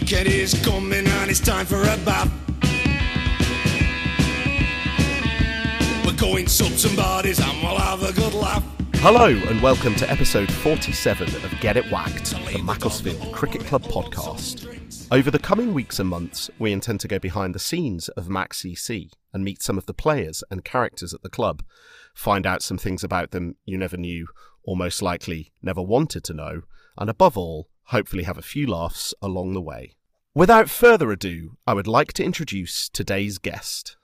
weekend is coming and it's time for a bath. We're going some bodies and we'll have a good laugh. Hello and welcome to episode 47 of Get It Whacked, the Macclesfield Cricket Club podcast. Over the coming weeks and months, we intend to go behind the scenes of Mac CC and meet some of the players and characters at the club, find out some things about them you never knew or most likely never wanted to know, and above all, hopefully have a few laughs along the way. Without further ado, I would like to introduce today's guest.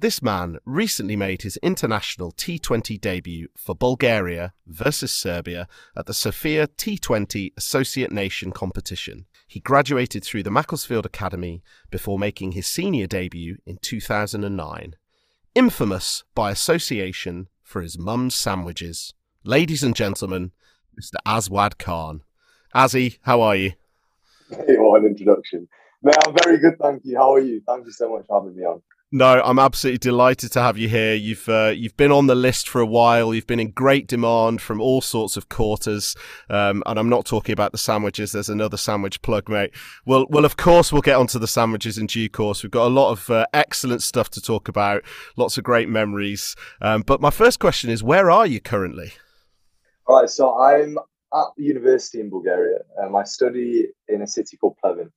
This man recently made his international T20 debut for Bulgaria versus Serbia at the Sofia T20 Associate Nation competition. He graduated through the Macclesfield Academy before making his senior debut in 2009. Infamous by association for his mum's sandwiches. Ladies and gentlemen, Mr. Aswad Khan. Azzy, how are you? Hey, what an introduction. Man, I'm very good, thank you. How are you? Thank you so much for having me on. No, I'm absolutely delighted to have you here. You've uh, you've been on the list for a while. You've been in great demand from all sorts of quarters, um, and I'm not talking about the sandwiches. There's another sandwich plug, mate. Well, well, of course we'll get onto the sandwiches in due course. We've got a lot of uh, excellent stuff to talk about, lots of great memories. Um, but my first question is, where are you currently? All right, so I'm at university in Bulgaria. Um, I study in a city called Pleven.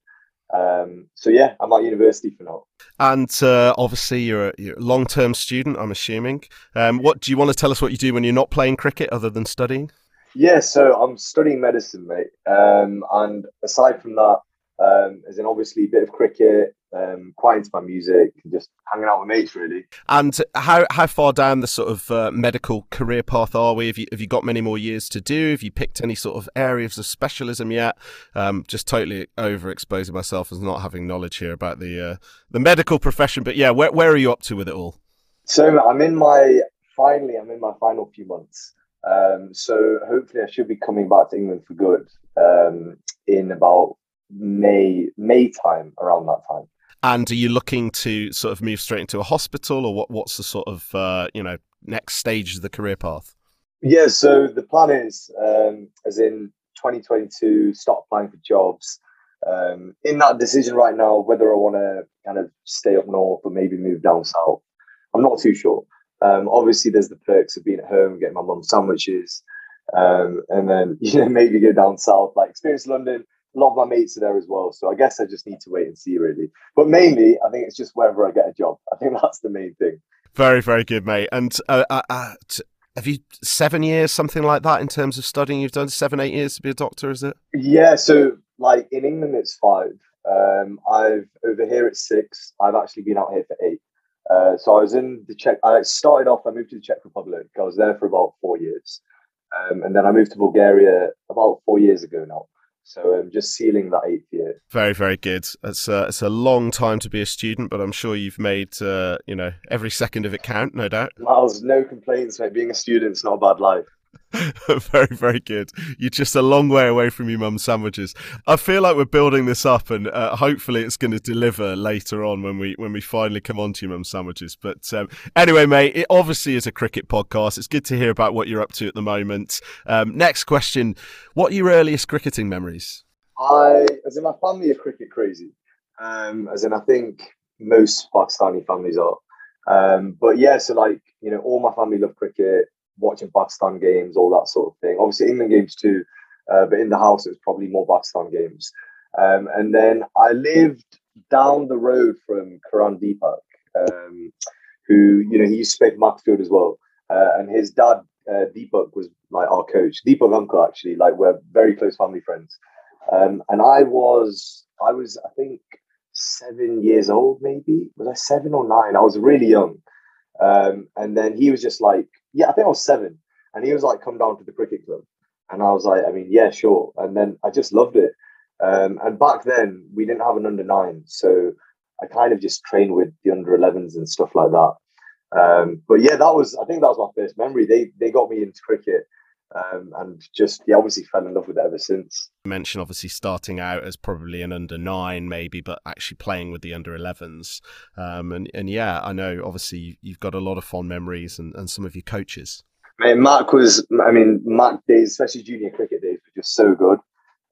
Um, so yeah, I'm at university for now. And uh, obviously, you're a, you're a, long-term student. I'm assuming. Um, what do you want to tell us? What you do when you're not playing cricket, other than studying? Yeah, so I'm studying medicine, mate. Um, and aside from that, um, as in obviously a bit of cricket, um, quite into my music, and just hanging out with mates, really. And how how far down the sort of uh, medical career path are we? Have you have you got many more years to do? Have you picked any sort of areas of specialism yet? Um, just totally overexposing myself as not having knowledge here about the uh, the medical profession. But yeah, where where are you up to with it all? So I'm in my finally, I'm in my final few months. Um, so hopefully, I should be coming back to England for good um, in about May May time around that time. And are you looking to sort of move straight into a hospital, or what? What's the sort of uh, you know next stage of the career path? Yeah, so the plan is, um, as in 2022, start applying for jobs. Um, in that decision right now, whether I want to kind of stay up north or maybe move down south, I'm not too sure. Um, obviously, there's the perks of being at home, getting my mum sandwiches, um, and then you know maybe go down south, like experience London, a lot of my mates are there as well. So I guess I just need to wait and see, really. But mainly, I think it's just wherever I get a job. I think that's the main thing. Very, very good, mate. And uh, uh, uh, t- have you seven years, something like that, in terms of studying? You've done seven, eight years to be a doctor, is it? Yeah. So, like in England, it's five. Um, I've over here it's six. I've actually been out here for eight. Uh, so I was in the Czech. I started off. I moved to the Czech Republic. I was there for about four years, um, and then I moved to Bulgaria about four years ago now. So um, just sealing that eighth year. Very, very good. It's a, it's a long time to be a student, but I'm sure you've made uh, you know every second of it count, no doubt. Miles, no complaints, mate. Being a student's not a bad life. very, very good. You're just a long way away from your mum's sandwiches. I feel like we're building this up, and uh, hopefully, it's going to deliver later on when we when we finally come on to your mum's sandwiches. But um, anyway, mate, it obviously is a cricket podcast. It's good to hear about what you're up to at the moment. Um, next question: What are your earliest cricketing memories? I, as in my family, are cricket crazy. Um, as in, I think most Pakistani families are. Um, but yeah, so like you know, all my family love cricket watching Pakistan games, all that sort of thing. Obviously, England games too, uh, but in the house, it was probably more Pakistan games. Um, and then I lived down the road from Karan Deepak, um, who, you know, he used to play for as well. Uh, and his dad, uh, Deepak, was like our coach. Deepak uncle, actually, like we're very close family friends. Um, and I was, I was, I think, seven years old, maybe. Was I seven or nine? I was really young. Um, and then he was just like, yeah, I think I was seven. And he was like, come down to the cricket club. And I was like, I mean, yeah, sure. And then I just loved it. Um, and back then, we didn't have an under nine. So I kind of just trained with the under 11s and stuff like that. Um, but yeah, that was, I think that was my first memory. They, they got me into cricket. Um, and just yeah, obviously fell in love with it ever since. You mentioned obviously starting out as probably an under nine, maybe, but actually playing with the under 11s. Um, and and yeah, I know obviously you've got a lot of fond memories and, and some of your coaches. Mate, Mark was, I mean, Mark days, especially junior cricket days, were just so good.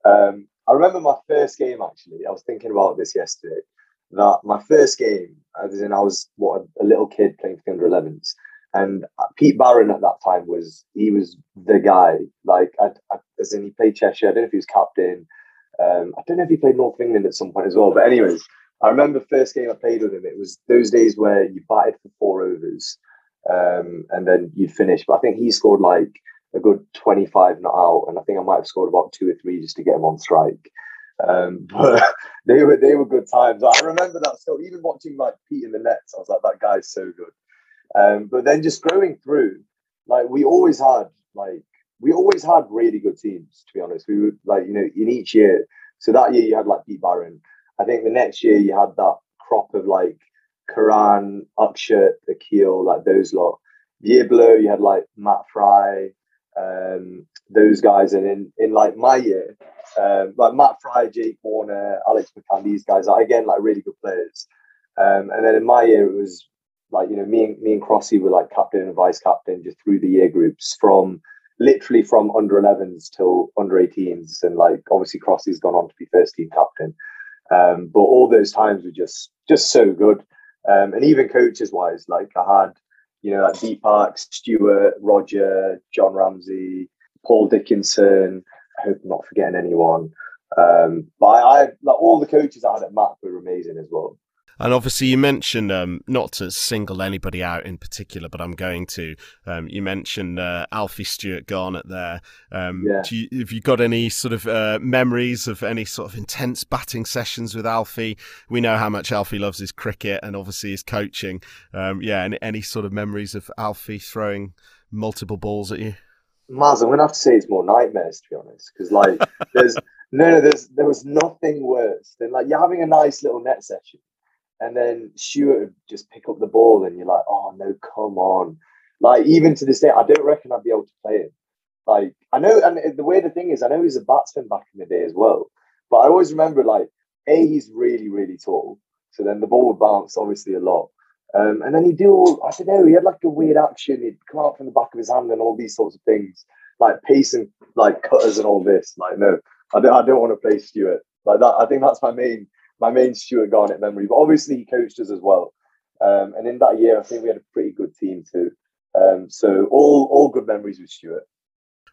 Um, I remember my first game actually. I was thinking about this yesterday. That my first game, as in I was what a, a little kid playing for the under 11s, and uh, Pete Barron at that time was he was the guy. Like, I, I, as in he played Cheshire. I don't know if he was captain. Um, I don't know if he played North England at some point as well. But anyways, I remember first game I played with him. It was those days where you batted for four overs, um, and then you'd finish. But I think he scored like a good twenty-five not out, and I think I might have scored about two or three just to get him on strike. Um, but they were they were good times. I remember that still. Even watching like Pete in the nets, I was like, that guy's so good. Um, but then just growing through, like we always had like we always had really good teams. To be honest, we would like you know in each year. So that year you had like Pete Barron. I think the next year you had that crop of like Karan, Akshat, Akil, like those lot. The year below you had like Matt Fry, um, those guys, and in in like my year, um, like Matt Fry, Jake Warner, Alex McCann, these guys are again like really good players. Um, and then in my year it was like you know me and me and Crossy were like captain and vice captain just through the year groups from literally from under 11s till under 18s and like obviously Crossy's gone on to be first team captain. Um, but all those times were just just so good. Um, and even coaches wise like I had you know like Parks Stuart Roger John Ramsey Paul Dickinson I hope I'm not forgetting anyone. Um, but I, I like all the coaches I had at Mac were amazing as well and obviously, you mentioned um, not to single anybody out in particular, but I'm going to. Um, you mentioned uh, Alfie Stuart Garnett there. Um, yeah. you, have you got any sort of uh, memories of any sort of intense batting sessions with Alfie? We know how much Alfie loves his cricket and obviously his coaching. Um, yeah, and any sort of memories of Alfie throwing multiple balls at you? Maz, I'm gonna have to say it's more nightmares to be honest, because like there's no, no, there's there was nothing worse than like you're having a nice little net session and then Stuart would just pick up the ball, and you're like, oh no, come on. Like even to this day, I don't reckon I'd be able to play him. Like I know, and the way the thing is, I know he's a batsman back in the day as well. But I always remember like a he's really really tall, so then the ball would bounce obviously a lot. Um, and then he'd do all, I don't know, he had like a weird action. He'd come out from the back of his hand and all these sorts of things, like pace and like cutters and all this. Like, no, I don't, I don't want to play Stuart. Like that, I think that's my main my main Stuart Garnett memory. But obviously, he coached us as well. Um, and in that year, I think we had a pretty good team too. Um, so all all good memories with Stuart.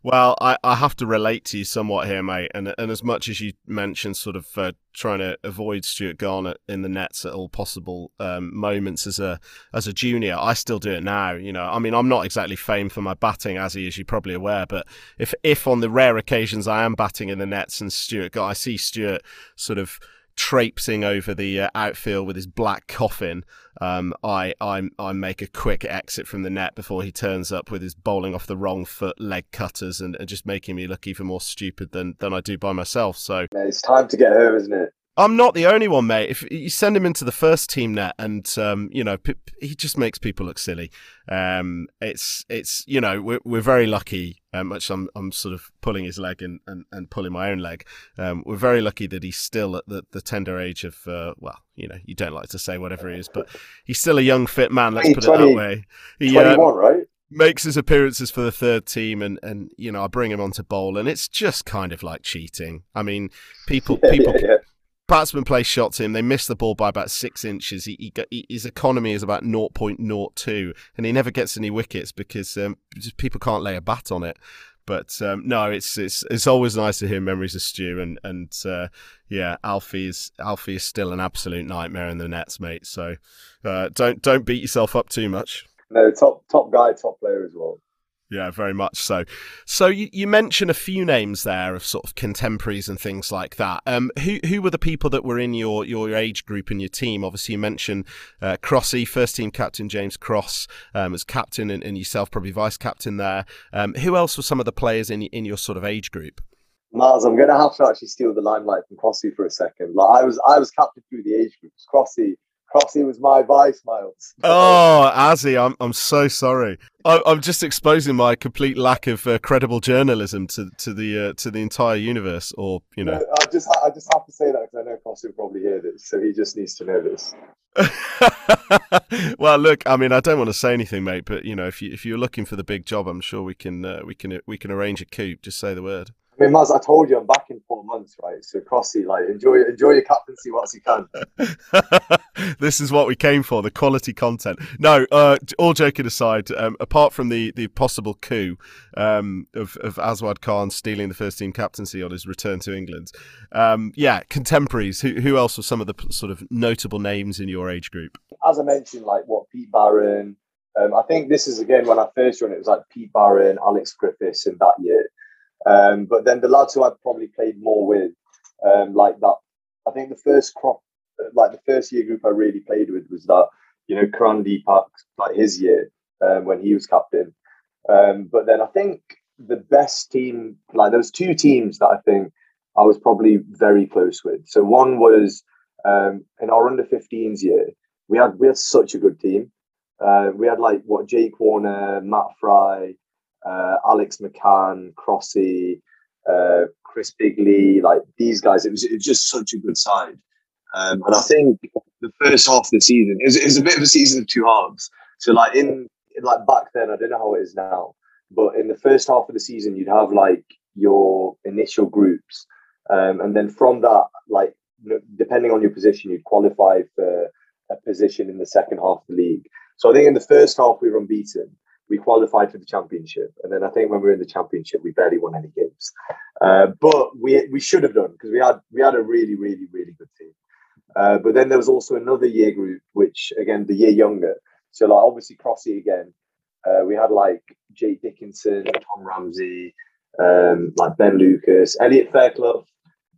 Well, I, I have to relate to you somewhat here, mate. And and as much as you mentioned, sort of uh, trying to avoid Stuart Garnett in the nets at all possible um, moments as a as a junior, I still do it now. You know, I mean, I'm not exactly famed for my batting, as he is, you're probably aware. But if if on the rare occasions I am batting in the nets and Stuart, I see Stuart sort of traipsing over the uh, outfield with his black coffin, um, I, I I make a quick exit from the net before he turns up with his bowling off the wrong foot leg cutters and, and just making me look even more stupid than than I do by myself. So it's time to get home, isn't it? I'm not the only one, mate. If you send him into the first team net, and um, you know, p- he just makes people look silly. Um, it's it's you know, we're we're very lucky. Um, much I'm I'm sort of pulling his leg and, and, and pulling my own leg. Um, we're very lucky that he's still at the, the tender age of uh, well, you know, you don't like to say whatever he is, but he's still a young fit man. Let's put 20, it that way. He, 21, uh, right? makes his appearances for the third team and and you know I bring him onto bowl and it's just kind of like cheating. I mean, people people yeah, yeah batsman plays shots him. They miss the ball by about six inches. He, he, his economy is about 0.02, and he never gets any wickets because um, people can't lay a bat on it. But um, no, it's it's it's always nice to hear memories of Stu, and and uh, yeah, Alfie is Alfie is still an absolute nightmare in the nets, mate. So uh, don't don't beat yourself up too much. No, top top guy, top player as well. Yeah, very much so. So you, you mentioned a few names there of sort of contemporaries and things like that. Um, who who were the people that were in your, your age group and your team? Obviously, you mentioned uh, Crossy, first team captain James Cross um, as captain, and, and yourself probably vice captain there. Um, who else were some of the players in in your sort of age group? Miles, I'm going to have to actually steal the limelight from Crossy for a second. Like I was, I was captain through the age groups. Crossy Crossy was my vice, Miles. Oh, Azzy, I'm I'm so sorry. I, am just exposing my complete lack of uh, credible journalism to to the uh, to the entire universe, or you know. No, I just I just have to say that because I know Crossy will probably hear this, so he just needs to know this. well, look, I mean, I don't want to say anything, mate, but you know, if you if you're looking for the big job, I'm sure we can uh, we can we can arrange a coup. Just say the word. I mean, Maz, I told you I'm back in four months, right? So Crossy, like, enjoy enjoy your captaincy whilst you can. this is what we came for, the quality content. No, uh, all joking aside, um, apart from the, the possible coup um, of, of Aswad Khan stealing the first team captaincy on his return to England, um, yeah, contemporaries. Who, who else were some of the sort of notable names in your age group? As I mentioned, like what Pete Barron. Um, I think this is again when I first joined. It was like Pete Barron, Alex Griffiths in that year. Um, but then the lads who I probably played more with, um, like that, I think the first crop, like the first year group I really played with was that, you know, Karan Deepak, like his year um, when he was captain. Um, but then I think the best team, like there was two teams that I think I was probably very close with. So one was um, in our under 15s year, we had we had such a good team. Uh, we had like what Jake Warner, Matt Fry, uh, Alex McCann, Crossy, uh, Chris Bigley, like these guys. It was, it was just such a good side. Um, and I think the first half of the season is is a bit of a season of two halves. So like in, in like back then, I don't know how it is now, but in the first half of the season, you'd have like your initial groups, um, and then from that, like depending on your position, you'd qualify for a position in the second half of the league. So I think in the first half we were unbeaten, we qualified for the championship, and then I think when we were in the championship, we barely won any games. Uh, but we we should have done because we had we had a really really really good team. Uh, but then there was also another year group, which again the year younger. So like obviously Crossy again. Uh, we had like Jake Dickinson, Tom Ramsey, um, like Ben Lucas, Elliot Fairclough.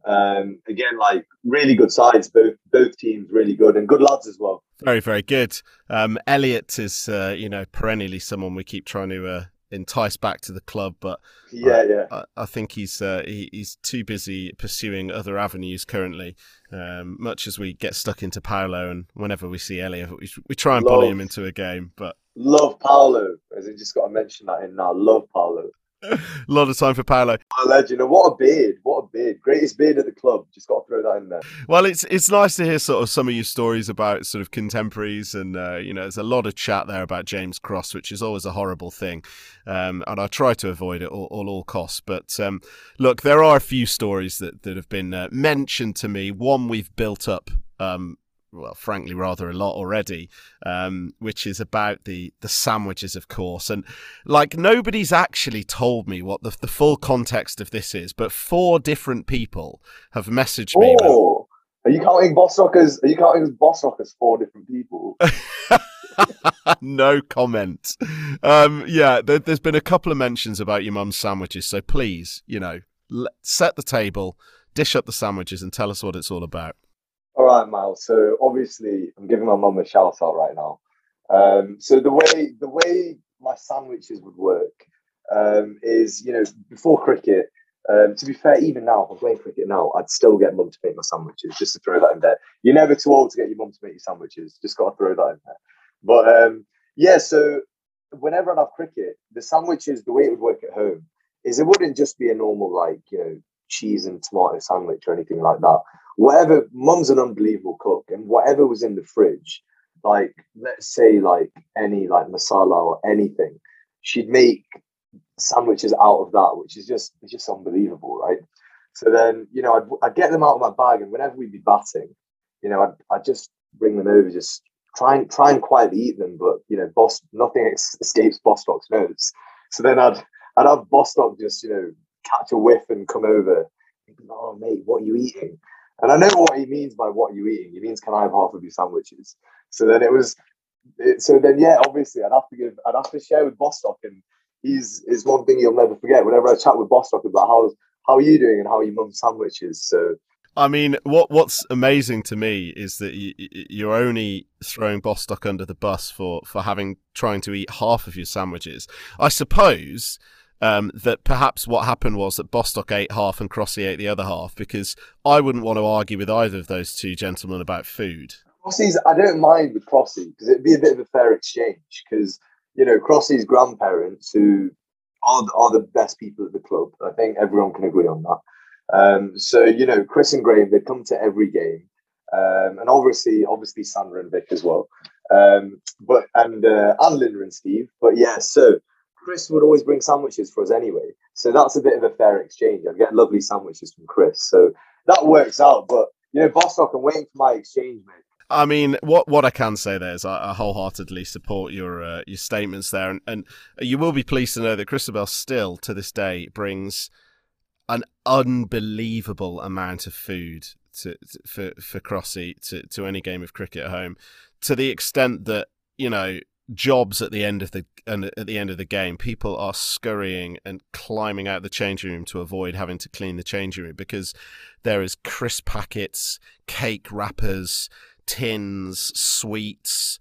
Um, again, like really good sides, both both teams really good and good lads as well. Very, very good. Um, Elliot is, uh, you know, perennially someone we keep trying to uh, entice back to the club, but yeah, yeah, I, I think he's uh, he, he's too busy pursuing other avenues currently. Um, much as we get stuck into Paolo, and whenever we see Elliot, we, we try and love, bully him into a game. But love Paolo, as I just got to mention that in now. Love Paolo. A lot of time for Paolo. A legend. And What a beard. What a beard. Greatest beard at the club. Just got to throw that in there. Well, it's it's nice to hear sort of some of your stories about sort of contemporaries. And, uh, you know, there's a lot of chat there about James Cross, which is always a horrible thing. Um, and I try to avoid it at all, all, all costs. But um, look, there are a few stories that, that have been uh, mentioned to me. One we've built up um, well, frankly, rather a lot already, um, which is about the the sandwiches, of course. And like nobody's actually told me what the the full context of this is, but four different people have messaged me. Oh, are you counting Bostock as? Are you counting Bostock as four different people? no comment. Um, yeah, there, has been a couple of mentions about your mum's sandwiches, so please, you know, set the table, dish up the sandwiches, and tell us what it's all about. All right, Miles. So obviously, I'm giving my mum a shout out right now. Um, so the way the way my sandwiches would work um, is, you know, before cricket. Um, to be fair, even now, if I'm playing cricket now, I'd still get mum to make my sandwiches. Just to throw that in there. You're never too old to get your mum to make your sandwiches. Just got to throw that in there. But um, yeah, so whenever I'd have cricket, the sandwiches, the way it would work at home is it wouldn't just be a normal like you know cheese and tomato sandwich or anything like that whatever mum's an unbelievable cook and whatever was in the fridge like let's say like any like masala or anything she'd make sandwiches out of that which is just it's just unbelievable right? So then you know I'd, I'd get them out of my bag and whenever we'd be batting you know I'd, I'd just bring them over just try and try and quietly eat them but you know boss nothing escapes bostock's nose so then i'd i'd have bostock just you know catch a whiff and come over and oh mate what are you eating and I know what he means by what you eating. He means, can I have half of your sandwiches? So then it was, it, so then yeah, obviously I'd have to give, I'd have to share with Bostock, and he's is one thing you'll never forget. Whenever I chat with Bostock about how how are you doing and how are your mum's sandwiches, so. I mean, what what's amazing to me is that you, you're only throwing Bostock under the bus for for having trying to eat half of your sandwiches. I suppose um, that perhaps what happened was that Bostock ate half and Crossy ate the other half because I wouldn't want to argue with either of those two gentlemen about food. Crossy's, I don't mind with Crossy because it'd be a bit of a fair exchange because, you know, Crossy's grandparents who are, are the best people at the club. I think everyone can agree on that. Um, so, you know, Chris and Graham, they'd come to every game. Um, and obviously, obviously Sandra and Vic as well. Um, but and uh, and Linda and Steve. But yeah, so Chris would always bring sandwiches for us anyway. So that's a bit of a fair exchange. I'd get lovely sandwiches from Chris. So that works out. But, you know, Bostock, I'm waiting for my exchange, mate. I mean, what what I can say there is I, I wholeheartedly support your uh, your statements there, and, and you will be pleased to know that Christabel still to this day brings an unbelievable amount of food to, to, for for Crossy to to any game of cricket at home, to the extent that you know jobs at the end of the and at the end of the game, people are scurrying and climbing out the changing room to avoid having to clean the changing room because there is crisp packets, cake wrappers, tins, sweets,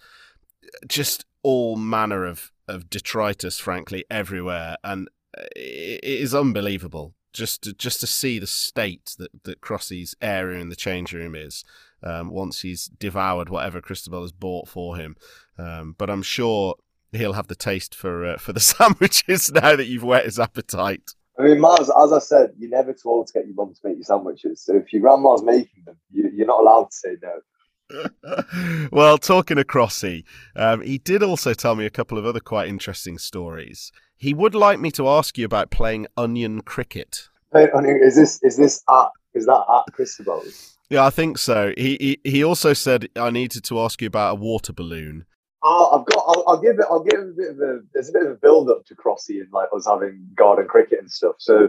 just all manner of of detritus, frankly, everywhere, and uh, it is unbelievable just to, just to see the state that that Crossy's area in the change room is um, once he's devoured whatever Christabel has bought for him. Um, but I'm sure he'll have the taste for uh, for the sandwiches now that you've whet his appetite. I mean, Maz, as I said, you're never too old to get your mum to make you sandwiches. So if your grandma's making them, you, you're not allowed to say no. well, talking of Crossy, um, he did also tell me a couple of other quite interesting stories. He would like me to ask you about playing onion cricket. Onion Is this is this at is that at Christabel's? Yeah, I think so. He, he he also said I needed to ask you about a water balloon. Oh, I've got. I'll, I'll, give it. I'll give a bit of a. There's a bit of a build up to Crossy and like us having garden cricket and stuff. So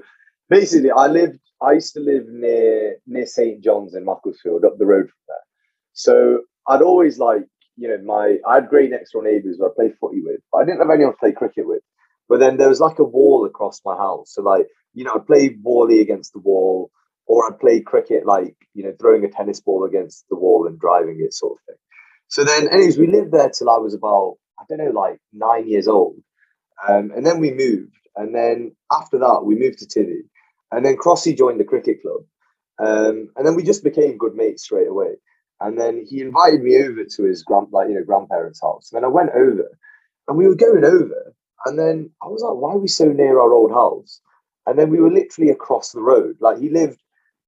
basically, I lived. I used to live near near St John's in Macclesfield, up the road from there. So I'd always like, you know, my I had great next door neighbours who I played footy with, but I didn't have anyone to play cricket with. But then there was like a wall across my house, so like, you know, I'd play volley against the wall, or I'd play cricket like, you know, throwing a tennis ball against the wall and driving it, sort of thing. So then, anyways, we lived there till I was about, I don't know, like nine years old. Um, and then we moved. And then after that, we moved to Tilly. And then Crossy joined the cricket club. Um, and then we just became good mates straight away. And then he invited me over to his grand, like you know, grandparents' house. And then I went over, and we were going over, and then I was like, "Why are we so near our old house?" And then we were literally across the road. Like he lived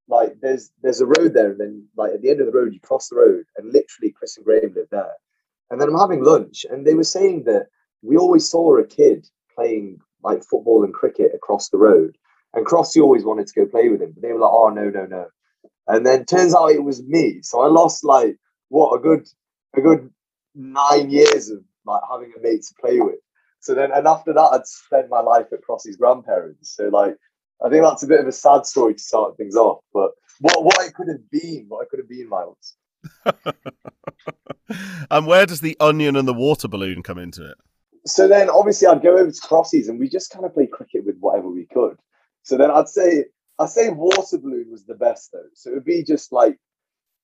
like there's there's a road there, and then like at the end of the road, you cross the road, and literally Chris and Graham live there. And then I'm having lunch, and they were saying that we always saw a kid playing like football and cricket across the road, and Crossy always wanted to go play with him, but they were like, "Oh no, no, no." And then turns out it was me, so I lost like what a good a good nine years of like having a mate to play with. So then, and after that, I'd spend my life at Crossy's grandparents. So like I think that's a bit of a sad story to start things off. But what what it could have been, what it could have been, Miles. and where does the onion and the water balloon come into it? So then, obviously, I'd go over to Crossy's and we just kind of play cricket with whatever we could. So then, I'd say I'd say water balloon was the best though. So it would be just like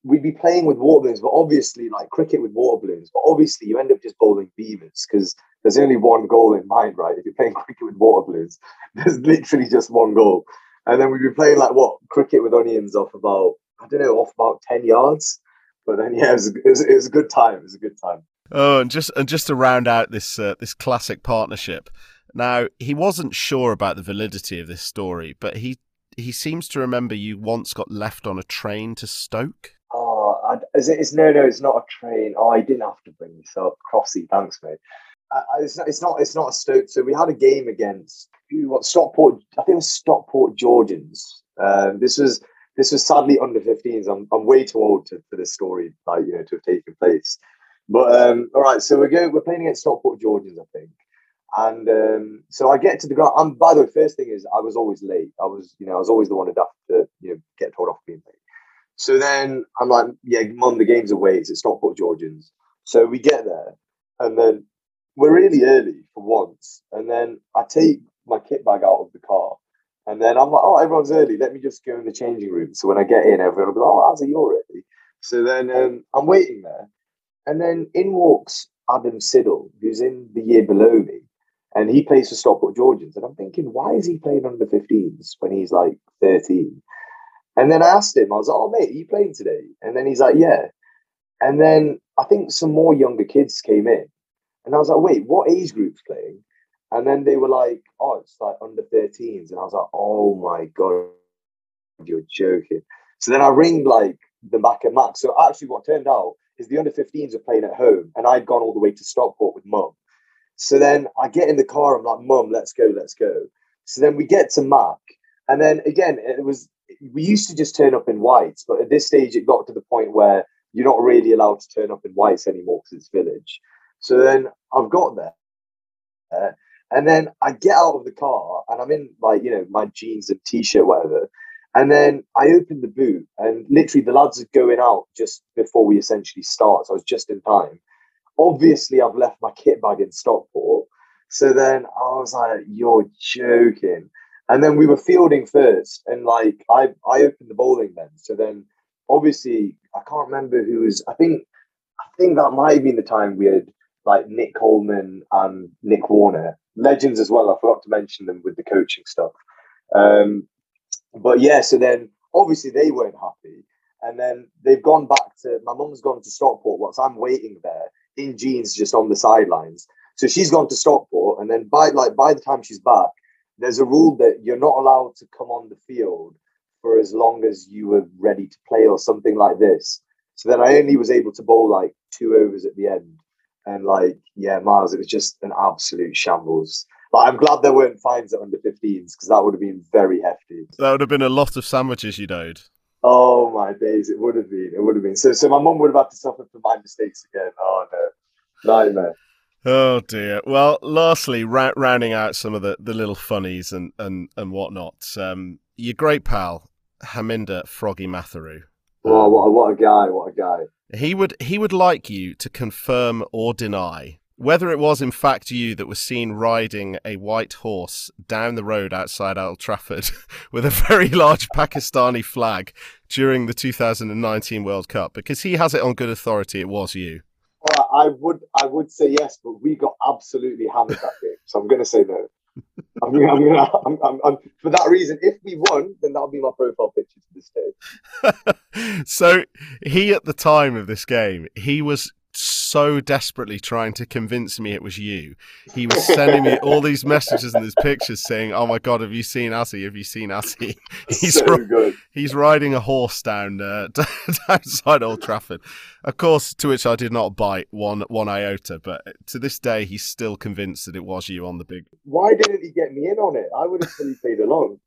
we'd be playing with water balloons, but obviously like cricket with water balloons. But obviously, you end up just bowling beavers because there's only one goal in mind, right? If you're playing cricket with water balloons, there's literally just one goal. And then we'd be playing like what cricket with onions off about I don't know off about ten yards. But then yeah, it was, it was, it was a good time. It was a good time. Oh, and just and just to round out this uh, this classic partnership. Now he wasn't sure about the validity of this story, but he he seems to remember you once got left on a train to Stoke. Oh, I, is it? Is no, no, it's not a train. Oh, I didn't have to bring this up. Crossy, thanks, mate. I, it's, not, it's not. It's not a Stoke. So we had a game against what Stockport. I think it was Stockport Georgians. Um, this was this was sadly under 15s. I'm I'm way too old to, for this story, like you know, to have taken place. But um, all right, so we're going. We're playing against Stockport Georgians, I think. And um, so I get to the ground. And by the way, first thing is I was always late. I was, you know, I was always the one who'd to, you know, get told off being late. So then I'm like, yeah, mum, the game's away. It's at Stockport Georgians. So we get there, and then we're really early for once. And then I take my kit bag out of the car. And then I'm like, oh, everyone's early. Let me just go in the changing room. So when I get in, everyone will be like, oh, Azza, you're ready. So then um, I'm waiting there. And then in walks Adam Siddle, who's in the year below me. And he plays for Stockport Georgians. And I'm thinking, why is he playing under 15s when he's like 13? And then I asked him, I was like, oh, mate, are you playing today? And then he's like, yeah. And then I think some more younger kids came in. And I was like, wait, what age group's playing? And then they were like, oh, it's like under 13s. And I was like, oh my God, you're joking. So then I ringed like the back at Max. So actually, what turned out is the under 15s are playing at home, and I'd gone all the way to Stockport with mum. So then I get in the car. I'm like, Mum, let's go, let's go. So then we get to Mac, and then again, it was we used to just turn up in whites, but at this stage, it got to the point where you're not really allowed to turn up in whites anymore because it's village. So then I've got there, uh, and then I get out of the car and I'm in like you know my jeans and t-shirt, whatever. And then I open the boot, and literally the lads are going out just before we essentially start. So I was just in time. Obviously, I've left my kit bag in Stockport. So then I was like, "You're joking." And then we were fielding first, and like I I opened the bowling then. So then obviously I can't remember who was. I think I think that might have been the time we had like Nick Coleman and Nick Warner, legends as well. I forgot to mention them with the coaching stuff. Um, but yeah, so then obviously they weren't happy, and then they've gone back to my mum's gone to Stockport. Whilst I'm waiting there in jeans, just on the sidelines. So she's gone to Stockport, and then by like by the time she's back, there's a rule that you're not allowed to come on the field for as long as you were ready to play or something like this. So then I only was able to bowl like two overs at the end. And like, yeah, Miles, it was just an absolute shambles. Like, I'm glad there weren't fines at under 15s because that would have been very hefty. That would have been a lot of sandwiches you'd owed. Oh my days, it would have been. It would have been. So, so my mum would have had to suffer for my mistakes again. Oh no, nightmare. Oh dear. Well, lastly, ra- rounding out some of the, the little funnies and and and whatnot. Um, your great pal Harminder Froggy Matharu. Oh, what a, what a guy! What a guy! He would he would like you to confirm or deny whether it was in fact you that was seen riding a white horse down the road outside Old Trafford with a very large Pakistani flag during the 2019 World Cup, because he has it on good authority it was you. Well, I would I would say yes, but we got absolutely hammered that game, so I'm going to say no. I'm, I'm gonna, I'm, I'm, I'm, for that reason, if we won, then that'll be my profile picture to this day. so he, at the time of this game, he was so desperately trying to convince me it was you. He was sending me all these messages and these pictures saying, "Oh my god, have you seen Azzy? Have you seen Azzy?" He's so good. He's riding a horse down uh, outside Old Trafford. Of course, to which I did not bite one one iota. But to this day, he's still convinced that it was you on the big. Why didn't he get me in on it? I would have fully played along.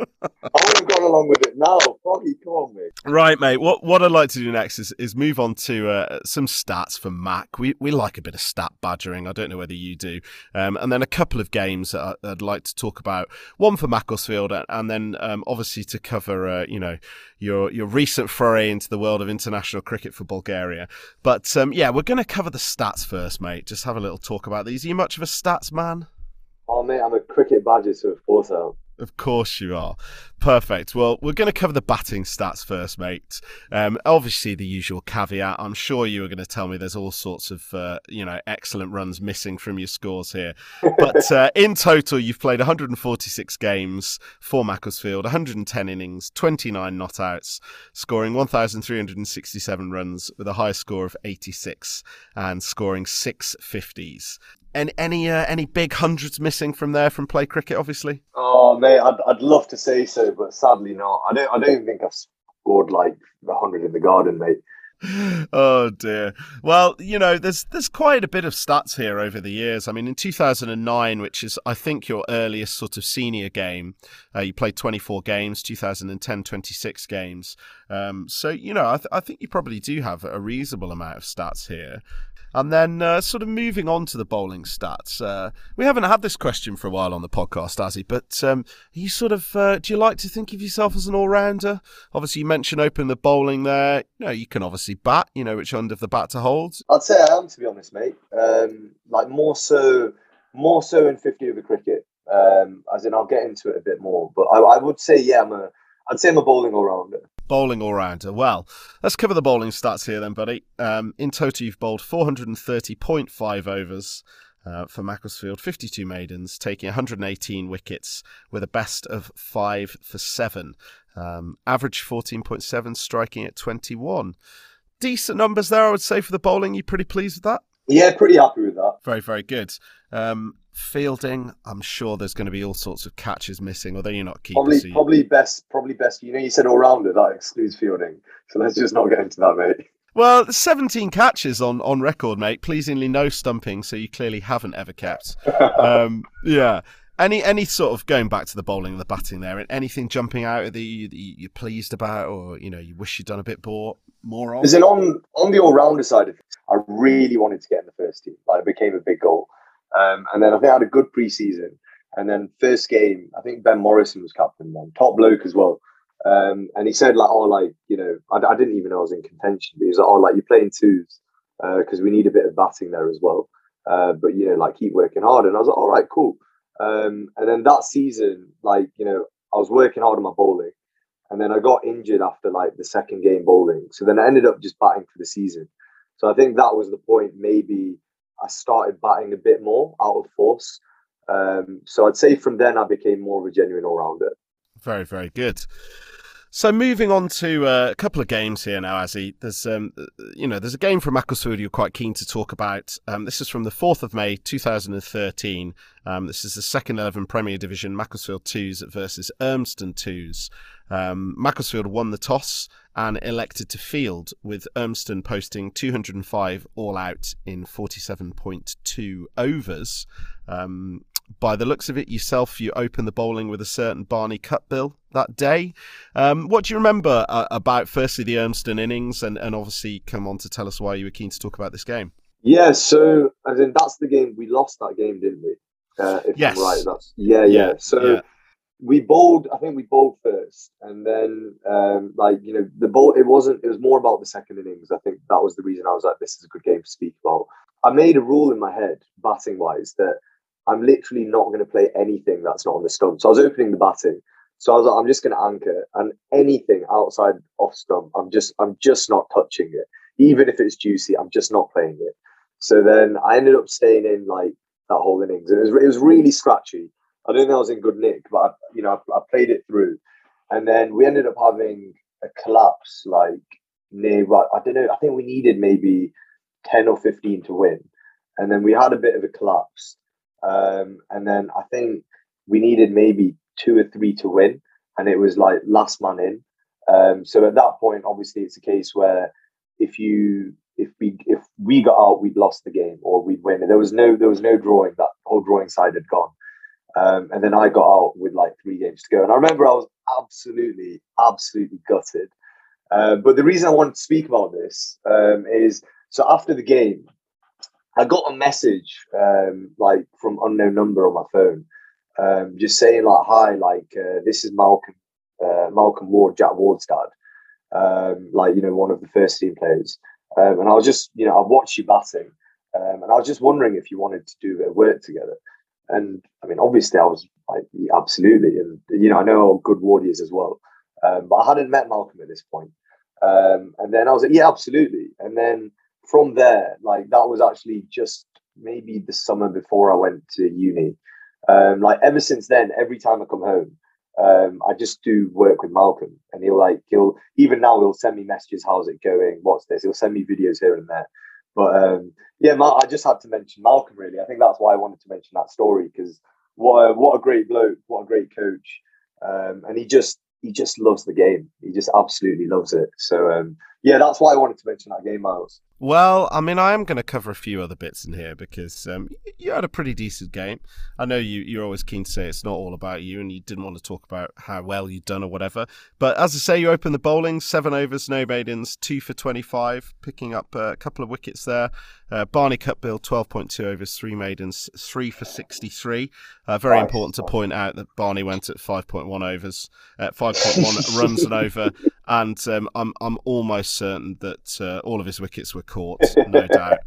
I would have gone along with it now. Probably, come on, mate. Right, mate. What what I'd like to do next is is move on to uh, some stats for Mac. We we like a bit of stat badgering. I don't know whether you do. Um, and then a couple of games that I'd like to talk about. One for Macclesfield, and then um, obviously to cover, uh, you know, your your recent foray into the world of international cricket for Bulgaria. But um, yeah, we're going to cover the stats first, mate. Just have a little talk about these. Are you much of a stats man? Oh, mate, I'm a cricket badger, so of course I am. Of course you are. Perfect. Well, we're going to cover the batting stats first, mate. Um, obviously, the usual caveat. I'm sure you are going to tell me there's all sorts of, uh, you know, excellent runs missing from your scores here. But uh, in total, you've played 146 games for Macclesfield, 110 innings, 29 not outs, scoring 1,367 runs with a high score of 86 and scoring six 50s. And any uh, any big hundreds missing from there from play cricket, obviously? Oh mate, I'd, I'd love to say so, but sadly not. I don't I don't think I've scored like hundred in the garden, mate. oh dear. Well, you know, there's there's quite a bit of stats here over the years. I mean, in 2009, which is I think your earliest sort of senior game, uh, you played 24 games. 2010, 26 games. Um, so you know, I, th- I think you probably do have a reasonable amount of stats here. And then, uh, sort of moving on to the bowling stats, uh, we haven't had this question for a while on the podcast, has he? But um, you sort of, uh, do you like to think of yourself as an all rounder? Obviously, you mentioned open the bowling there. You know, you can obviously bat. You know which end of the bat to hold. I'd say I am, to be honest, mate. Um, like more so, more so in fifty over cricket. Um, as in, I'll get into it a bit more, but I, I would say, yeah, I'm a. I'd say I'm a bowling all rounder bowling all rounder. Well, let's cover the bowling stats here then, buddy. Um, in total, you've bowled 430.5 overs. Uh, for Macclesfield, 52 maidens, taking 118 wickets with a best of five for seven. Um, average 14.7, striking at 21. Decent numbers there, I would say, for the bowling. You pretty pleased with that? Yeah, pretty happy with that. Very, very good. Um, fielding, I'm sure there's going to be all sorts of catches missing, although you're not keeping. Probably, probably best, probably best. You know, you said all rounder. That excludes fielding, so let's just not get into that, mate. Well, 17 catches on, on record, mate. Pleasingly no stumping, so you clearly haven't ever kept. Um, yeah. Any any sort of going back to the bowling and the batting there, and anything jumping out that, you, that you're pleased about, or you know you wish you'd done a bit more more on? As in on on the all rounder side of things, I really wanted to get in the first team. Like it became a big goal, um, and then I think I had a good preseason. And then first game, I think Ben Morrison was captain then, top bloke as well. Um, and he said like, oh, like you know, I, I, didn't even know I was in contention, but he was like, oh, like you're playing twos because uh, we need a bit of batting there as well. Uh, but you know, like keep working hard. And I was like, all right, cool. Um, and then that season, like you know, I was working hard on my bowling, and then I got injured after like the second game bowling. So then I ended up just batting for the season. So I think that was the point. Maybe I started batting a bit more out of force. Um, so I'd say from then I became more of a genuine all rounder. Very, very good. So moving on to uh, a couple of games here now, Azzy. There's, um, you know, there's a game from Macclesfield you're quite keen to talk about. Um, this is from the 4th of May, 2013. Um, this is the second 11 Premier Division Macclesfield Twos versus Urmston Twos. Um, Macclesfield won the toss and elected to field, with Urmston posting 205 all out in 47.2 overs. Um, by the looks of it, yourself, you opened the bowling with a certain Barney Cutbill that day. Um, what do you remember uh, about, firstly, the Urmston innings, and, and obviously come on to tell us why you were keen to talk about this game? Yeah, so as in that's the game we lost that game, didn't we? Uh, if yes. I'm right, that's yeah, yeah. yeah. So yeah. We bowled. I think we bowled first, and then um, like you know the bowl. It wasn't. It was more about the second innings. I think that was the reason I was like, this is a good game to speak about. I made a rule in my head, batting wise, that I'm literally not going to play anything that's not on the stump. So I was opening the batting. So I was like, I'm just going to anchor, and anything outside off stump, I'm just, I'm just not touching it. Even if it's juicy, I'm just not playing it. So then I ended up staying in like that whole innings, and it was, it was really scratchy. I don't think I was in good nick, but I, you know, I, I played it through, and then we ended up having a collapse like near. Right, I don't know. I think we needed maybe ten or fifteen to win, and then we had a bit of a collapse um, and then I think we needed maybe two or three to win, and it was like last man in. Um, so at that point, obviously, it's a case where if you if we if we got out, we'd lost the game or we'd win. There was no there was no drawing. That whole drawing side had gone. Um, and then I got out with like three games to go. And I remember I was absolutely, absolutely gutted. Uh, but the reason I wanted to speak about this um, is so after the game, I got a message um, like from unknown number on my phone, um, just saying like, "Hi, like uh, this is Malcolm, uh, Malcolm Ward, Jack Ward's dad, um, like you know one of the first team players." Um, and I was just, you know, I watched you batting, um, and I was just wondering if you wanted to do a bit of work together. And I mean, obviously, I was like, absolutely, and you know, I know how good Ward is as well, um, but I hadn't met Malcolm at this point. and then I was like, "Yeah, absolutely," and then from there, like that was actually just maybe the summer before I went to uni. Um, like ever since then, every time I come home, um, I just do work with Malcolm, and he'll like he'll even now he'll send me messages. How's it going? What's this? He'll send me videos here and there. But um, yeah, Mal- I just had to mention Malcolm. Really, I think that's why I wanted to mention that story because what a, what a great bloke, what a great coach, um, and he just he just loves the game. He just absolutely loves it. So um, yeah, that's why I wanted to mention that game, Miles. Well, I mean, I am going to cover a few other bits in here because um, you had a pretty decent game. I know you, you're always keen to say it's not all about you and you didn't want to talk about how well you'd done or whatever. But as I say, you opened the bowling, seven overs, no maidens, two for 25, picking up a couple of wickets there. Uh, Barney Cutbill, 12.2 overs, three maidens, three for 63. Uh, very important to point out that Barney went at 5.1 overs, uh, 5.1 runs and over. And um, I'm, I'm almost certain that uh, all of his wickets were caught, no doubt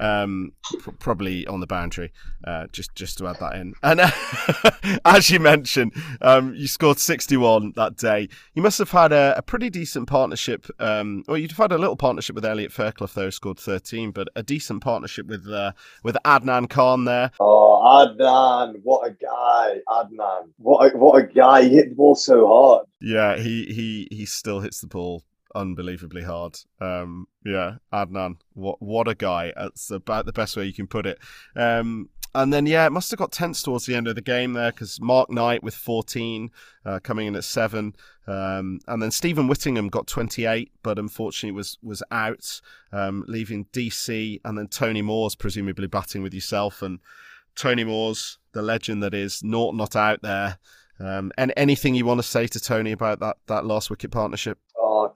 um, pr- probably on the boundary. Uh, just just to add that in. And uh, as you mentioned, um, you scored 61 that day. You must have had a, a pretty decent partnership. Um, well, you'd have had a little partnership with Elliot Fairclough, though, scored 13, but a decent partnership with uh, with Adnan Khan there. Oh, Adnan, what a guy! Adnan, what a, what a guy! He hit the ball so hard. Yeah, he he he still hits the ball unbelievably hard. Um, yeah, Adnan, what what a guy! That's about the best way you can put it. Um, and then, yeah, it must have got tense towards the end of the game there because Mark Knight with 14 uh, coming in at seven. Um, and then Stephen Whittingham got 28, but unfortunately was was out, um, leaving DC. And then Tony Moore's presumably batting with yourself. And Tony Moore's, the legend that is, not not out there. Um, and anything you want to say to Tony about that, that last wicket partnership?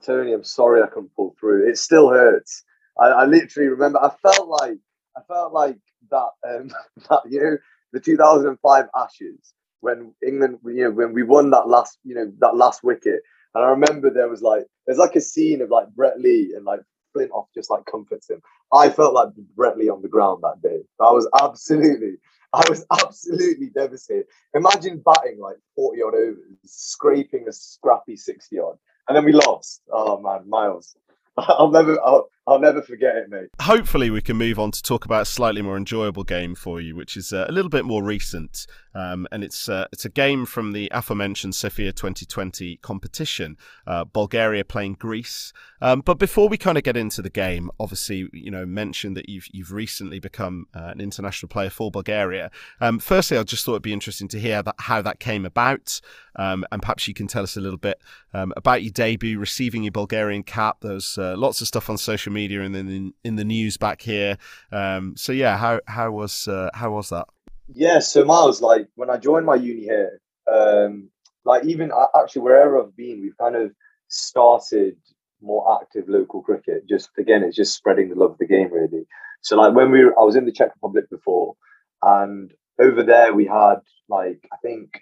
Tony, I'm sorry I couldn't pull through. It still hurts. I, I literally remember. I felt like I felt like that um, that you know the 2005 Ashes when England you know when we won that last you know that last wicket and I remember there was like there's like a scene of like Brett Lee and like Flintoff just like comforts him. I felt like Brett Lee on the ground that day. I was absolutely I was absolutely devastated. Imagine batting like 40 odd overs, scraping a scrappy 60 odd, and then we lost. Oh man, Miles. I'll never, I'll, I'll never forget it, mate. Hopefully, we can move on to talk about a slightly more enjoyable game for you, which is uh, a little bit more recent, um, and it's uh, it's a game from the aforementioned Sofia 2020 competition. Uh, Bulgaria playing Greece. Um, but before we kind of get into the game, obviously, you know, mention that you've you've recently become uh, an international player for Bulgaria. Um, firstly, I just thought it'd be interesting to hear that how that came about, um, and perhaps you can tell us a little bit um, about your debut, receiving your Bulgarian cap. There's uh, lots of stuff on social media and then in, in the news back here. Um, so yeah, how how was uh, how was that? Yeah, so Miles, like when I joined my uni here, um, like even actually wherever I've been, we've kind of started more active local cricket. Just again, it's just spreading the love of the game, really. So like when we, were, I was in the Czech Republic before, and over there we had like I think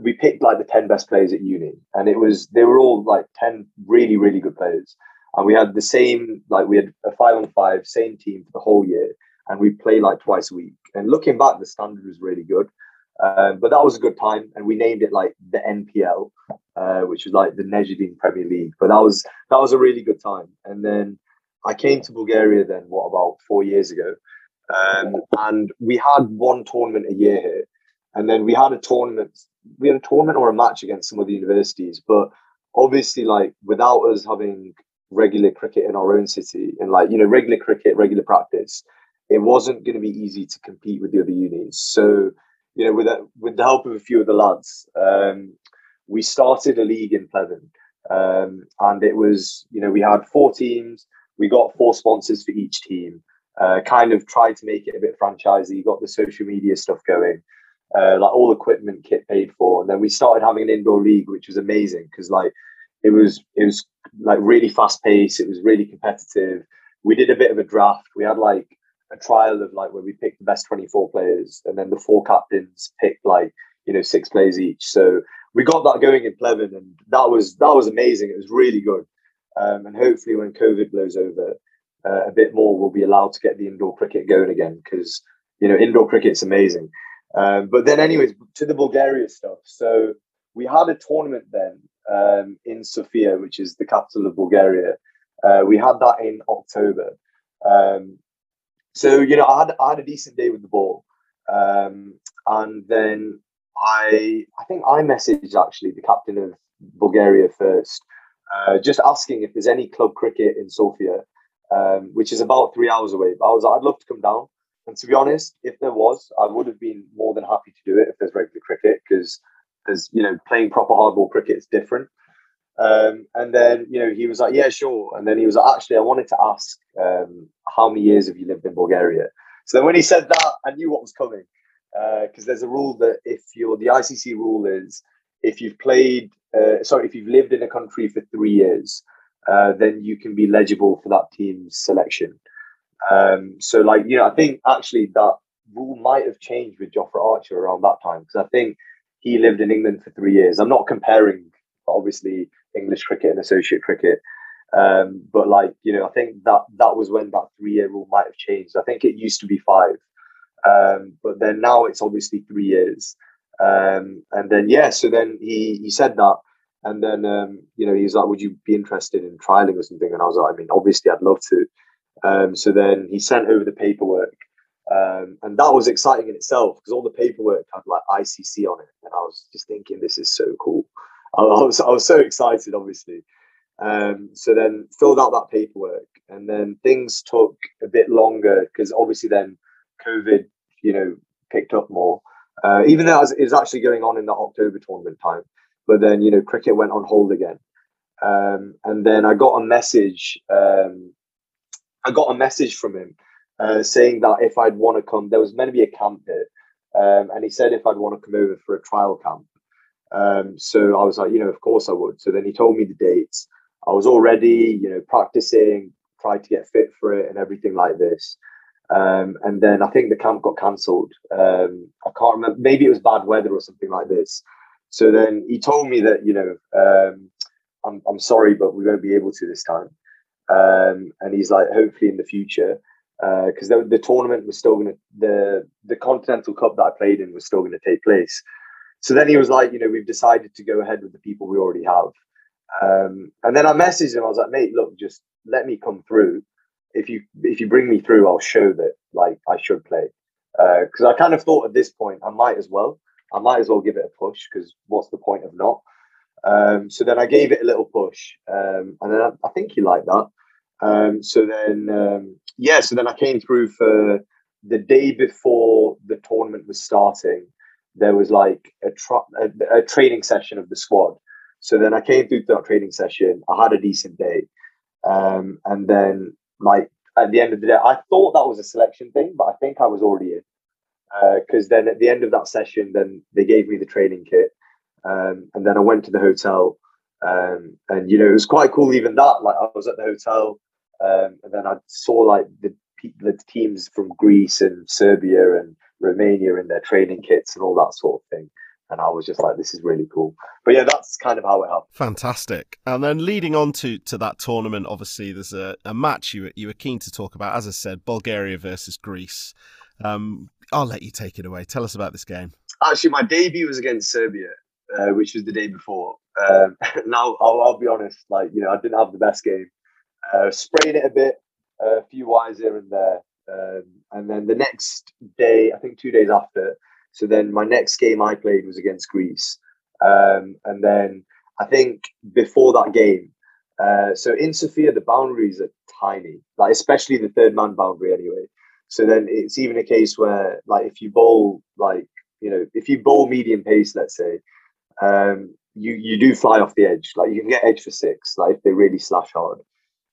we picked like the 10 best players at uni and it was they were all like 10 really really good players and we had the same like we had a five on five same team for the whole year and we play like twice a week. And looking back the standard was really good. Um, but that was a good time and we named it like the npl uh, which was like the Nezhedin Premier League. But that was that was a really good time. And then I came to Bulgaria then what about four years ago. Um, and we had one tournament a year here. And then we had a tournament we had a tournament or a match against some of the universities. But obviously like without us having regular cricket in our own city and like you know regular cricket regular practice it wasn't going to be easy to compete with the other unis so you know with that, with the help of a few of the lads um, we started a league in Pleven um, and it was you know we had four teams we got four sponsors for each team uh, kind of tried to make it a bit franchisey got the social media stuff going uh, like all equipment kit paid for and then we started having an indoor league which was amazing because like it was it was like really fast paced. It was really competitive. We did a bit of a draft. We had like a trial of like where we picked the best 24 players and then the four captains picked like, you know, six players each. So we got that going in Pleven and that was that was amazing. It was really good. Um, and hopefully when COVID blows over uh, a bit more, we'll be allowed to get the indoor cricket going again because, you know, indoor cricket's amazing. Um, but then anyways, to the Bulgaria stuff. So we had a tournament then um, in Sofia, which is the capital of Bulgaria. Uh, we had that in October. Um, so you know, I had I had a decent day with the ball, um, and then I I think I messaged actually the captain of Bulgaria first, uh, just asking if there's any club cricket in Sofia, um, which is about three hours away. But I was I'd love to come down, and to be honest, if there was, I would have been more than happy to do it if there's regular cricket because as you know, playing proper hardball cricket is different. Um, and then you know he was like, yeah, sure. And then he was like, actually, I wanted to ask, um, how many years have you lived in Bulgaria? So then when he said that, I knew what was coming because uh, there's a rule that if you're the ICC rule is if you've played, uh, sorry, if you've lived in a country for three years, uh, then you can be legible for that team's selection. Um, so like you know, I think actually that rule might have changed with Jofra Archer around that time because I think he lived in England for three years. I'm not comparing, obviously, English cricket and associate cricket. Um, but like you know, I think that that was when that three-year rule might have changed. I think it used to be five, um, but then now it's obviously three years. Um, and then yeah, so then he he said that, and then um, you know he's like, "Would you be interested in trialing or something?" And I was like, "I mean, obviously, I'd love to." Um, so then he sent over the paperwork, um, and that was exciting in itself because all the paperwork had like ICC on it, and I was just thinking, this is so cool. I, was I was so excited, obviously. Um, so then filled out that paperwork, and then things took a bit longer because obviously then COVID, you know, picked up more. Uh, even though it was actually going on in the October tournament time, but then you know cricket went on hold again, um, and then I got a message. Um, I got a message from him uh, saying that if I'd want to come, there was meant to be a camp here, um, and he said if I'd want to come over for a trial camp. Um, so I was like, you know, of course I would. So then he told me the dates. I was already, you know, practicing, tried to get fit for it and everything like this. Um, and then I think the camp got cancelled. Um, I can't remember. Maybe it was bad weather or something like this. So then he told me that, you know, um, I'm, I'm sorry, but we won't be able to this time. Um, and he's like, hopefully in the future, because uh, the, the tournament was still going to, the, the Continental Cup that I played in was still going to take place. So then he was like, you know, we've decided to go ahead with the people we already have. Um, and then I messaged him. I was like, mate, look, just let me come through. If you if you bring me through, I'll show that like I should play. Because uh, I kind of thought at this point I might as well. I might as well give it a push because what's the point of not? Um, so then I gave it a little push, um, and then I, I, think he liked that. Um, so then, um, yeah, so then I came through for the day before the tournament was starting. There was like a, a, a training session of the squad. So then I came through that training session. I had a decent day, um, and then like at the end of the day, I thought that was a selection thing, but I think I was already in because uh, then at the end of that session, then they gave me the training kit, um, and then I went to the hotel, um, and you know it was quite cool. Even that, like I was at the hotel, um, and then I saw like the the teams from Greece and Serbia and Romania in their training kits and all that sort of thing. And I was just like, this is really cool. But yeah, that's kind of how it happened. Fantastic. And then leading on to, to that tournament, obviously, there's a, a match you, you were keen to talk about. As I said, Bulgaria versus Greece. Um, I'll let you take it away. Tell us about this game. Actually, my debut was against Serbia, uh, which was the day before. Um, now, I'll, I'll, be honest, like, you know, I didn't have the best game. Uh, sprayed it a bit, a few wires here and there. Um, and then the next day, I think two days after, so then my next game I played was against Greece. Um, and then I think before that game, uh, so in Sofia, the boundaries are tiny, like especially the third man boundary anyway. So then it's even a case where, like, if you bowl, like, you know, if you bowl medium pace, let's say, um, you you do fly off the edge. Like, you can get edge for six, like if they really slash hard.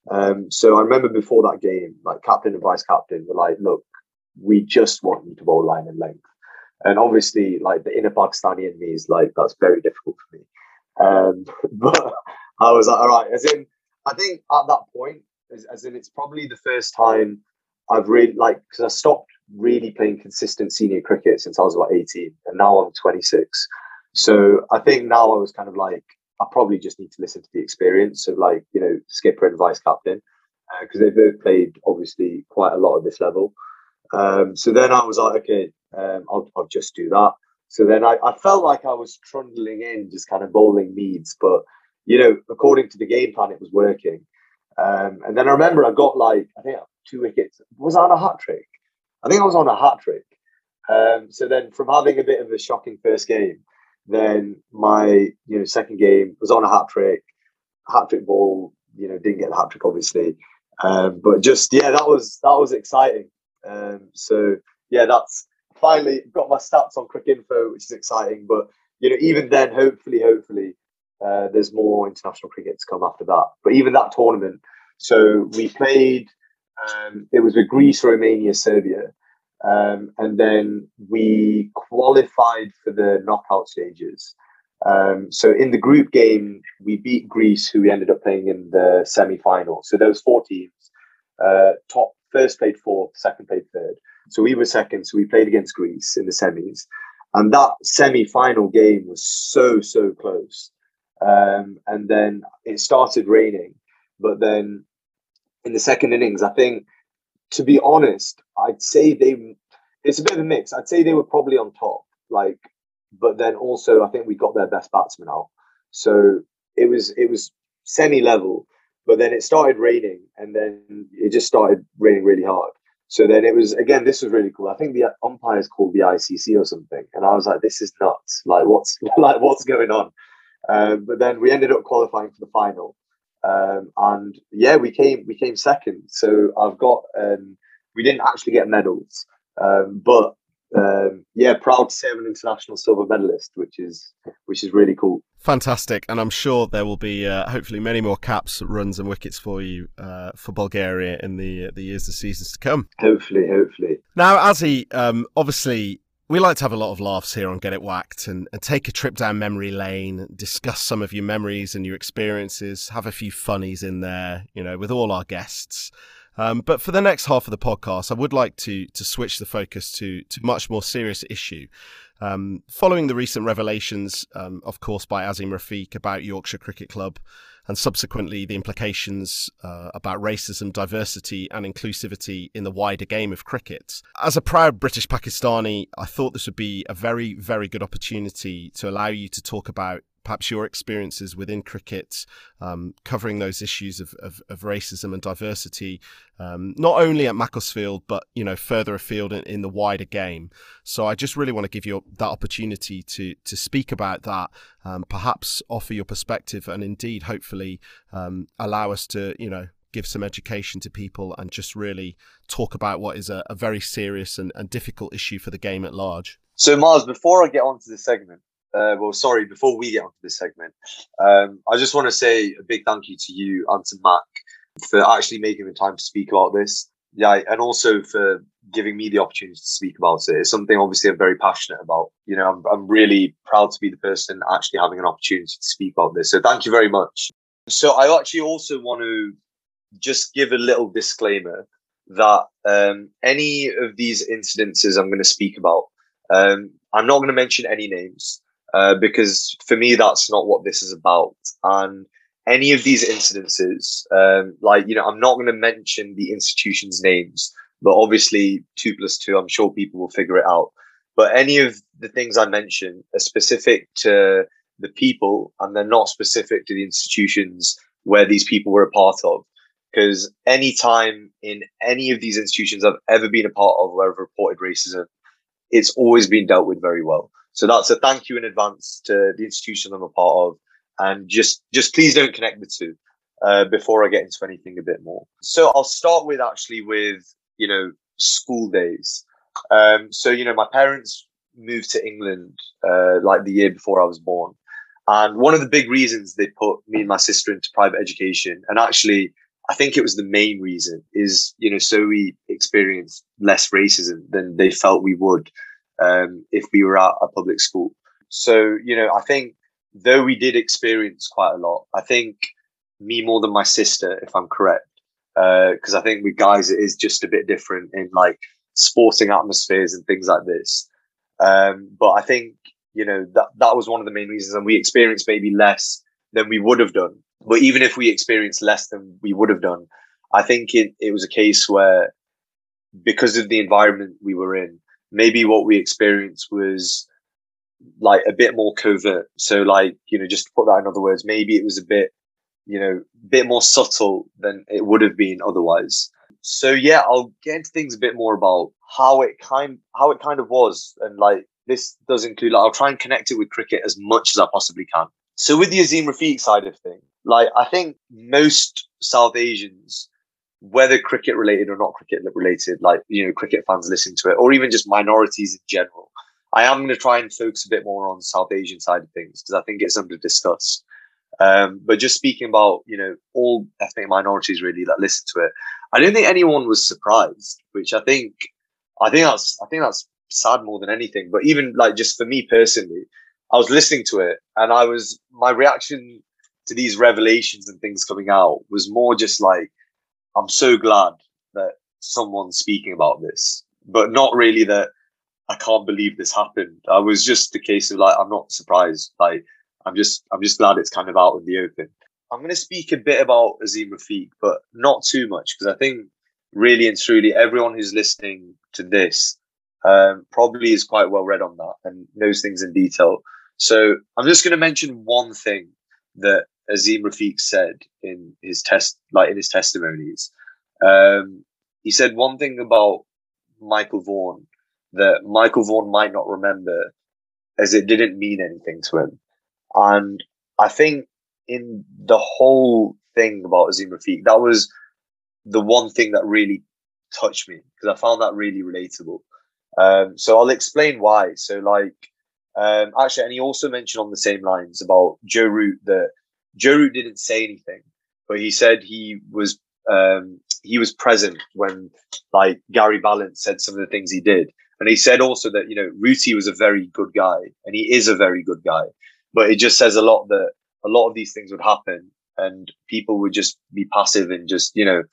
Um, so I remember before that game, like captain and vice captain were like, "Look, we just want you to bowl line and length." And obviously, like the inner Pakistani in me is like, that's very difficult for me. Um, but I was like, all right, as in, I think at that point, as, as in, it's probably the first time I've really, like, because I stopped really playing consistent senior cricket since I was about 18, and now I'm 26. So I think now I was kind of like, I probably just need to listen to the experience of like, you know, skipper and vice captain, because uh, they've both played obviously quite a lot at this level. Um, so then I was like, okay, um, I'll, I'll just do that. So then I, I felt like I was trundling in, just kind of bowling needs, but you know, according to the game plan, it was working. Um, and then I remember I got like I think two wickets. Was I on a hat trick? I think I was on a hat trick. Um, so then, from having a bit of a shocking first game, then my you know second game was on a hat trick, hat trick ball. You know, didn't get the hat trick obviously, um, but just yeah, that was that was exciting. Um, so yeah, that's finally got my stats on Cricinfo, which is exciting. But you know, even then, hopefully, hopefully, uh, there's more international cricket to come after that. But even that tournament, so we played. Um, it was with Greece, Romania, Serbia, um, and then we qualified for the knockout stages. Um, so in the group game, we beat Greece, who we ended up playing in the semi-final. So there was four teams. Uh, top first played fourth, second played third. So we were second. So we played against Greece in the semis. And that semi final game was so, so close. Um, and then it started raining. But then in the second innings, I think, to be honest, I'd say they, it's a bit of a mix. I'd say they were probably on top. Like, but then also I think we got their best batsman out. So it was, it was semi level. But then it started raining, and then it just started raining really hard. So then it was again. This was really cool. I think the umpires called the ICC or something, and I was like, "This is nuts! Like, what's like what's going on?" Um, but then we ended up qualifying for the final, Um, and yeah, we came we came second. So I've got um, we didn't actually get medals, um, but um, yeah, proud to say I'm an international silver medalist, which is which is really cool. Fantastic, and I'm sure there will be uh, hopefully many more caps, runs, and wickets for you uh, for Bulgaria in the the years and seasons to come. Hopefully, hopefully. Now, Azzy, um, obviously. We like to have a lot of laughs here on Get It Whacked and, and take a trip down memory lane, discuss some of your memories and your experiences, have a few funnies in there, you know, with all our guests. Um, but for the next half of the podcast, I would like to to switch the focus to to much more serious issue. Um, following the recent revelations, um, of course, by Azeem Rafiq about Yorkshire Cricket Club, and subsequently the implications uh, about racism, diversity, and inclusivity in the wider game of cricket. As a proud British Pakistani, I thought this would be a very, very good opportunity to allow you to talk about perhaps your experiences within cricket, um, covering those issues of, of, of racism and diversity, um, not only at Macclesfield, but you know further afield in, in, the wider game. So I just really want to give you that opportunity to to speak about that, um, perhaps offer your perspective, and indeed, hopefully, um, allow us to you know give some education to people and just really talk about what is a, a very serious and, and difficult issue for the game at large. So, Mars, before I get on to the segment, uh, well, sorry, before we get onto this segment, um, I just want to say a big thank you to you and to Mac for actually making the time to speak about this. Yeah, and also for giving me the opportunity to speak about it. It's something obviously I'm very passionate about. You know, I'm, I'm really proud to be the person actually having an opportunity to speak about this. So thank you very much. So I actually also want to just give a little disclaimer that um, any of these incidences I'm going to speak about, um, I'm not going to mention any names uh, because for me that's not what this is about. And any of these incidences, um, like you know, I'm not going to mention the institution's names, but obviously two plus two, I'm sure people will figure it out. But any of the things I mentioned are specific to the people, and they're not specific to the institutions where these people were a part of. Because any time in any of these institutions I've ever been a part of where I've reported racism, it's always been dealt with very well. So that's a thank you in advance to the institution I'm a part of, and just just please don't connect the two uh, before I get into anything a bit more. So I'll start with actually with you know school days. Um, so you know my parents moved to England uh, like the year before I was born, and one of the big reasons they put me and my sister into private education, and actually I think it was the main reason, is you know so we experienced less racism than they felt we would um, if we were at a public school. So, you know, I think though we did experience quite a lot, I think me more than my sister, if I'm correct, because uh, I think with guys it is just a bit different in like sporting atmospheres and things like this. Um, but I think you know that that was one of the main reasons, and we experienced maybe less than we would have done. But even if we experienced less than we would have done, I think it, it was a case where because of the environment we were in, maybe what we experienced was like a bit more covert. So, like, you know, just to put that in other words, maybe it was a bit, you know, a bit more subtle than it would have been otherwise. So yeah, I'll get into things a bit more about how it kind how it kind of was, and like this does include like I'll try and connect it with cricket as much as I possibly can. So with the Azeem Rafiq side of things, like I think most South Asians whether cricket related or not cricket related, like, you know, cricket fans listening to it, or even just minorities in general. I am going to try and focus a bit more on South Asian side of things because I think it's under discuss. Um, but just speaking about, you know, all ethnic minorities really that listen to it, I don't think anyone was surprised, which I think, I think that's, I think that's sad more than anything. But even like just for me personally, I was listening to it and I was, my reaction to these revelations and things coming out was more just like, I'm so glad that someone's speaking about this, but not really that I can't believe this happened. I was just the case of like I'm not surprised. Like I'm just I'm just glad it's kind of out in the open. I'm going to speak a bit about Azeem Rafiq, but not too much because I think really and truly everyone who's listening to this um, probably is quite well read on that and knows things in detail. So I'm just going to mention one thing that Azeem Rafiq said in his test, like in his testimonies. Um, he said one thing about Michael Vaughan that Michael Vaughan might not remember, as it didn't mean anything to him. And I think in the whole thing about Azeem Rafiq. That was the one thing that really touched me because I found that really relatable. Um, so I'll explain why. So like, um, actually, and he also mentioned on the same lines about Joe Root that Joe Root didn't say anything, but he said he was um, he was present when like Gary Ballance said some of the things he did, and he said also that you know Rooty was a very good guy, and he is a very good guy, but it just says a lot that a lot of these things would happen, and people would just be passive and just you know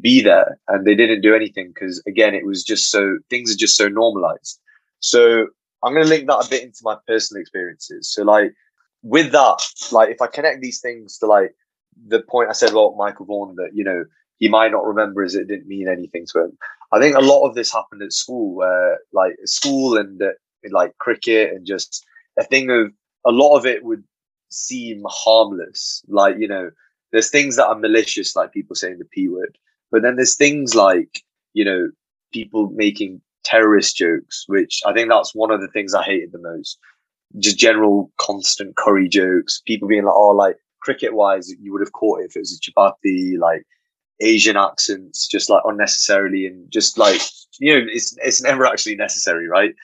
be there and they didn't do anything because again it was just so things are just so normalized. So i'm going to link that a bit into my personal experiences. So like with that like if i connect these things to like the point i said about michael vaughan that you know he might not remember as it didn't mean anything to him i think a lot of this happened at school where like school and uh, like cricket and just a thing of a lot of it would seem harmless like you know there's things that are malicious like people saying the p word but then there's things like, you know, people making terrorist jokes, which I think that's one of the things I hated the most. Just general constant curry jokes, people being like, oh, like cricket wise, you would have caught it if it was a chapati, like Asian accents, just like unnecessarily and just like, you know, it's, it's never actually necessary, right?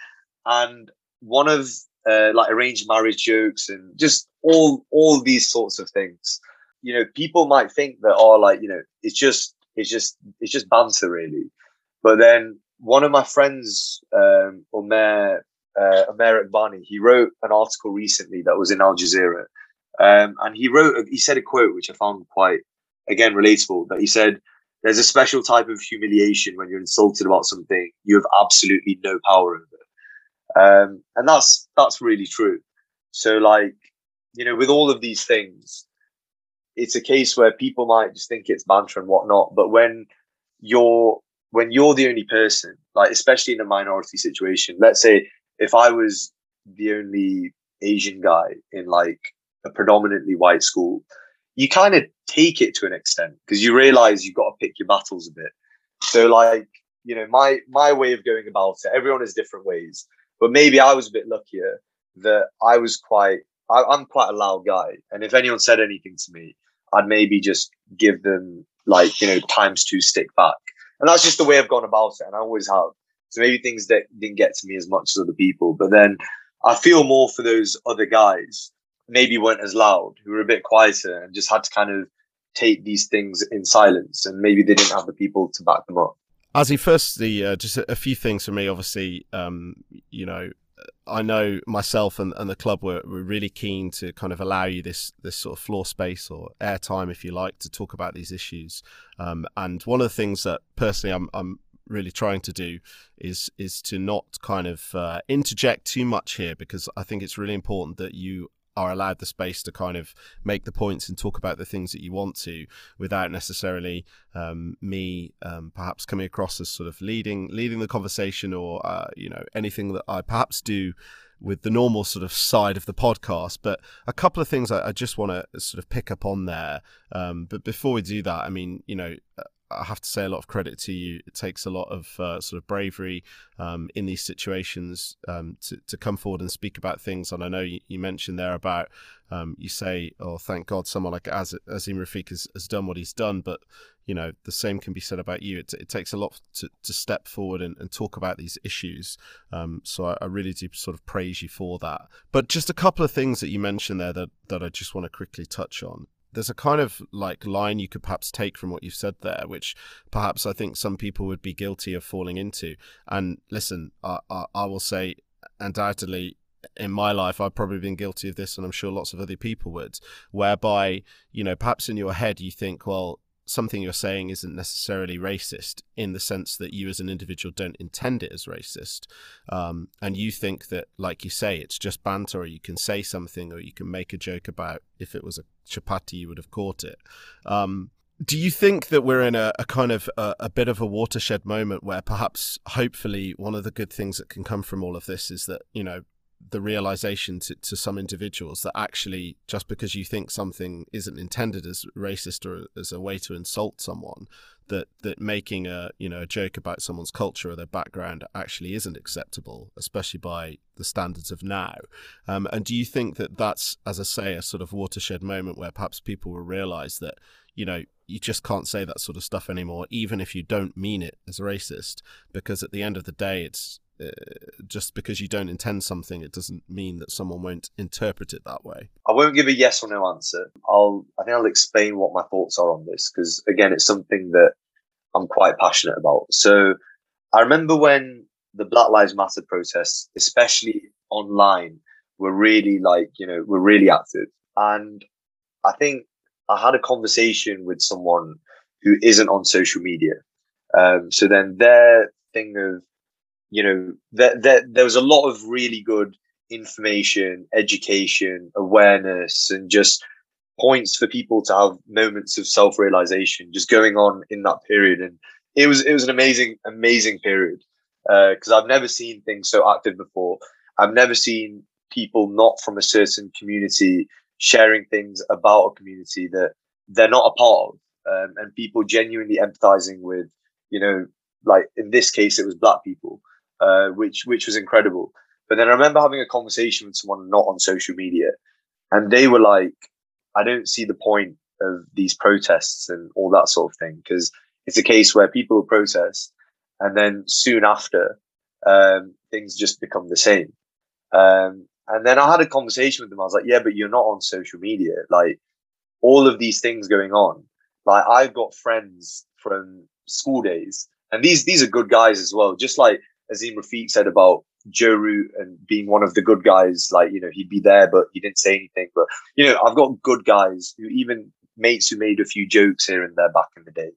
And one of uh, like arranged marriage jokes and just all all these sorts of things. You know, people might think that, oh, like you know, it's just it's just it's just banter really. But then one of my friends, um, Omer uh, Iqbani, he wrote an article recently that was in Al Jazeera, um, and he wrote he said a quote which I found quite again relatable. That he said, "There's a special type of humiliation when you're insulted about something you have absolutely no power over," um, and that's that's really true. So like you know, with all of these things, it's a case where people might just think it's banter and whatnot, but when you're when you're the only person, like especially in a minority situation, let's say if I was the only Asian guy in like a predominantly white school, you kind of take it to an extent because you realize you've got to pick your battles a bit. So like, you know, my my way of going about it, everyone has different ways. But maybe I was a bit luckier that I was quite I, I'm quite a loud guy. And if anyone said anything to me, I'd maybe just give them like, you know, times two stick back. And that's just the way I've gone about it. And I always have. So maybe things that didn't get to me as much as other people. But then I feel more for those other guys, maybe weren't as loud, who were a bit quieter and just had to kind of take these things in silence. And maybe they didn't have the people to back them up. Azzy, firstly, uh, just a, a, few things for me. Obviously, um, you know, I know myself and, and the club were, were really keen to kind of allow you this this sort of floor space or airtime, if you like, to talk about these issues. Um, and one of the things that personally I'm, I'm really trying to do is is to not kind of uh, interject too much here because I think it's really important that you are allowed the space to kind of make the points and talk about the things that you want to without necessarily um, me um, perhaps coming across as sort of leading leading the conversation or uh, you know anything that I perhaps do with the normal sort of side of the podcast. But a couple of things I, I just want to sort of pick up on there. Um, but before we do that, I mean, you know, I have to say a lot of credit to you. It takes a lot of uh, sort of bravery um, in these situations um, to, to come forward and speak about things. And I know you, you mentioned there about um, you say, "Oh, thank God, someone like Az- Azeem Rafiq has, has done what he's done." But you know, the same can be said about you. It, it takes a lot to, to step forward and, and talk about these issues. Um, so I, I, really do sort of praise you for that. But just a couple of things that you mentioned there that that I just want to quickly touch on there's a kind of like line you could perhaps take from what you've said there, which perhaps I think some people would be guilty of falling into. And listen, I, I, I will say, undoubtedly, in my life, I've probably been guilty of this, and I'm sure lots of other people would, whereby, you know, perhaps in your head you think, well, something you're saying isn't necessarily racist in the sense that you as an individual don't intend it as racist. Um, and you think that, like you say, it's just banter, or you can say something, or you can make a joke about if it was a chapati, you would have caught it. Um, do you think that we're in a, a kind of a, a, bit of a watershed moment where perhaps, hopefully, one of the good things that can come from all of this is that, you know, the realization to, to some individuals that actually just because you think something isn't intended as racist or as a way to insult someone that that making a you know a joke about someone's culture or their background actually isn't acceptable especially by the standards of now. Um, and do you think that that's as i say a sort of watershed moment where perhaps people will realize that you know you just can't say that sort of stuff anymore even if you don't mean it as racist? Because at the end of the day it's uh, just because you don't intend something, it doesn't mean that someone won't interpret it that way. I won't give a yes or no answer. I'll, I think I'll explain what my thoughts are on this because again, it's something that I'm quite passionate about. So I remember when the Black Lives Matter protests, especially online, were really like, you know, were really active. And I think I had a conversation with someone who isn't on social media. Um, so then their thing of you know, there, there, there was a lot of really good information, education, awareness, and just points for people to have moments of self-realization just going on in that period. And it was it was an amazing, amazing period because uh, I've never seen things so active before. I've never seen people not from a certain community sharing things about a community that they're not a part of, um, and people genuinely empathizing with, you know, like in this case, it was black people uh, which which was incredible. But then I remember having a conversation with someone not on social media, and they were like, "I don't see the point of these protests and all that sort of thing because it's a case where people protest, and then soon after, um, things just become the same." Um, and then I had a conversation with them. I was like, "Yeah, but you're not on social media. Like all of these things going on. Like I've got friends from school days." And these these are good guys as well. Just like Azeem Rafiq said about Joe Root and being one of the good guys, like, you know, he'd be there, but he didn't say anything. But, you know, I've got good guys who even mates who made a few jokes here and there back in the day.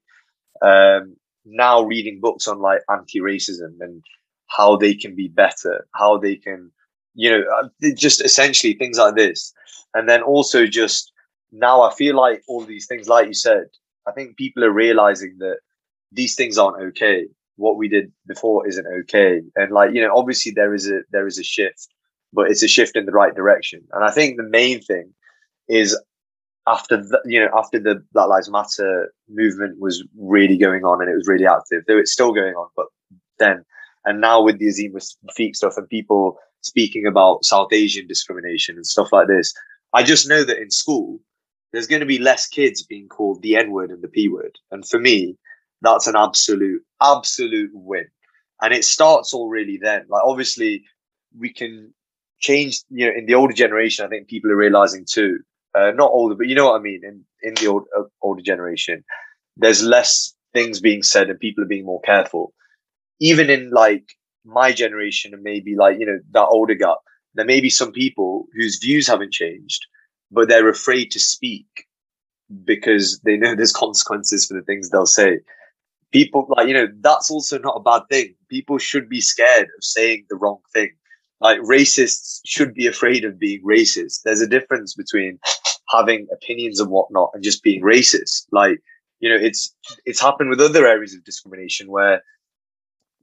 Um, now reading books on like anti-racism and how they can be better, how they can, you know, uh, just essentially things like this. And then also just now I feel like all these things, like you said, I think people are realizing that these things aren't okay what we did before isn't okay. And like, you know, obviously there is a there is a shift, but it's a shift in the right direction. And I think the main thing is after the, you know after the Black Lives Matter movement was really going on and it was really active, though it's still going on, but then and now with the Azeem Rafiq stuff and people speaking about South Asian discrimination and stuff like this, I just know that in school there's going to be less kids being called the N word and the P word. And for me, that's an absolute, absolute win. And it starts already then. Like obviously we can change, you know, in the older generation, I think people are realizing too, uh, not older, but you know what I mean? In, in the old, uh, older generation, there's less things being said and people are being more careful. Even in like my generation and maybe like, you know, that older guy, there may be some people whose views haven't changed, but they're afraid to speak because they know there's consequences for the things they'll say people like you know that's also not a bad thing. People should be scared of saying the wrong thing. Like racists should be afraid of being racist. There's a difference between having opinions and whatnot and just being racist. Like you know it's it's happened with other areas of discrimination where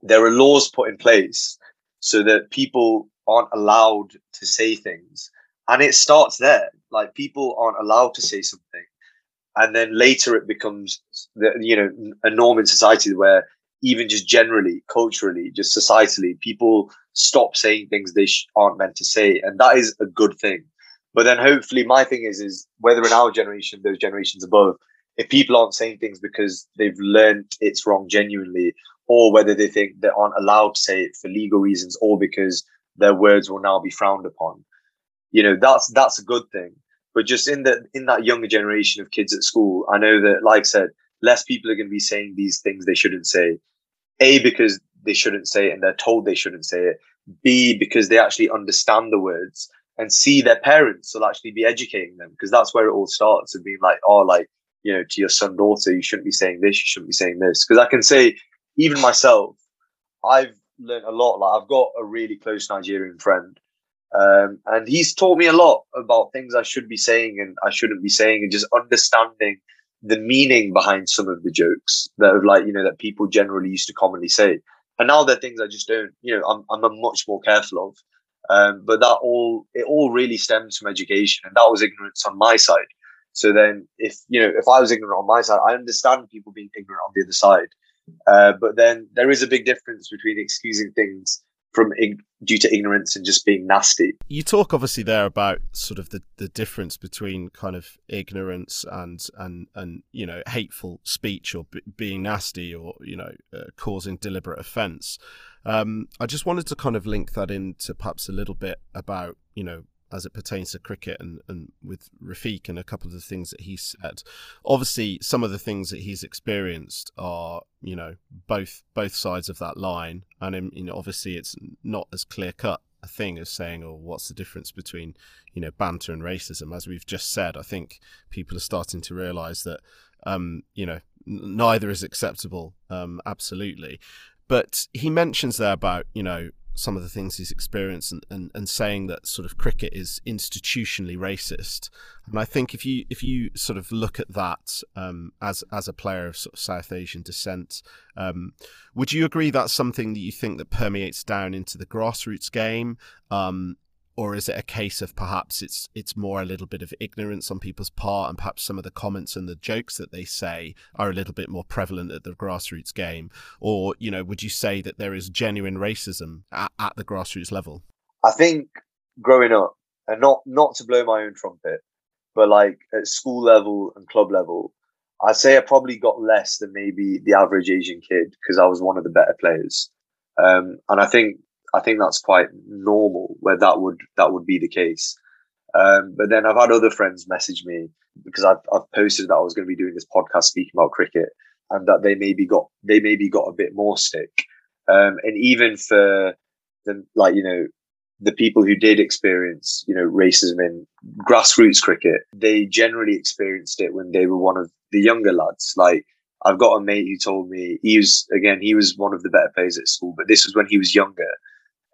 there are laws put in place so that people aren't allowed to say things and it starts there. Like people aren't allowed to say something and then later it becomes the, you know a norm in society where even just generally culturally just societally people stop saying things they sh- aren't meant to say. And that is a good thing. But then hopefully my thing is is whether in our generation those generations above if people aren't saying things because they've learned it's wrong genuinely or whether they think they aren't allowed to say it for legal reasons or because their words will now be frowned upon. You know that's that's a good thing but just in the in that younger generation of kids at school, I know that, like I said, less people are going to be saying these things they shouldn't say. A because they shouldn't say it and they're told they shouldn't say it. B because they actually understand the words and see their parents will actually be educating them because that's where it all starts of being like, oh, like you know, to your son daughter, you shouldn't be saying this, you shouldn't be saying this. Because I can say, even myself, I've learned a lot. Like I've got a really close Nigerian friend um, and he's taught me a lot about things I should be saying and I shouldn't be saying, and just understanding the meaning behind some of the jokes that have like you know that people generally used to commonly say. And now they're things I just don't, you know, I'm I'm much more careful of. Um, but that all it all really stems from education, and that was ignorance on my side. So then, if you know, if I was ignorant on my side, I understand people being ignorant on the other side. Uh, but then there is a big difference between excusing things from ig- due to ignorance and just being nasty. You talk obviously there about sort of the, the difference between kind of ignorance and and and you know hateful speech or b- being nasty or you know uh, causing deliberate offence. Um, I just wanted to kind of link that into perhaps a little bit about you know as it pertains to cricket and, and with Rafiq and a couple of the things that he said. Obviously, some of the things that he's experienced are, you know, both both sides of that line, and obviously, it's not as clear cut a thing as saying, "Oh, what's the difference between you know banter and racism?" As we've just said, I think people are starting to realise that, um, you know, neither is acceptable. Um, absolutely, but he mentions there about you know some of the things he's experienced and, and, and saying that sort of cricket is institutionally racist. And I think if you if you sort of look at that um, as as a player of, sort of South Asian descent, um, would you agree that's something that you think that permeates down into the grassroots game? Um, or is it a case of perhaps it's it's more a little bit of ignorance on people's part and perhaps some of the comments and the jokes that they say are a little bit more prevalent at the grassroots game? Or you know would you say that there is genuine racism at, at the grassroots level? I think growing up and not not to blow my own trumpet but like at school level and club level i'd say i probably got less than maybe the average asian kid because i was one of the better players. Um, and i think I think that's quite normal where that would that would be the case. Um, but then I've had other friends message me because I've, I've posted that I was going to be doing this podcast speaking about cricket and that they maybe got they maybe got a bit more sick. Um, and even for the like you know the people who did experience you know racism in grassroots cricket, they generally experienced it when they were one of the younger lads. Like I've got a mate who told me he was again he was one of the better players at school, but this was when he was younger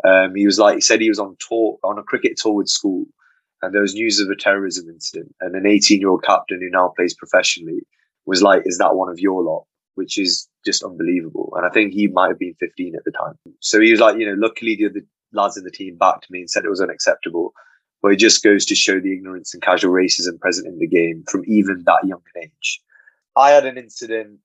um, he was like, he said he was on tour, on a cricket tour with school, and there was news of a terrorism incident, and an 18 year old captain who now plays professionally was like, "Is that one of your lot?" Which is just unbelievable. And I think he might have been 15 at the time. So he was like, you know, luckily the other lads in the team backed me and said it was unacceptable. But it just goes to show the ignorance and casual racism present in the game from even that young an age. I had an incident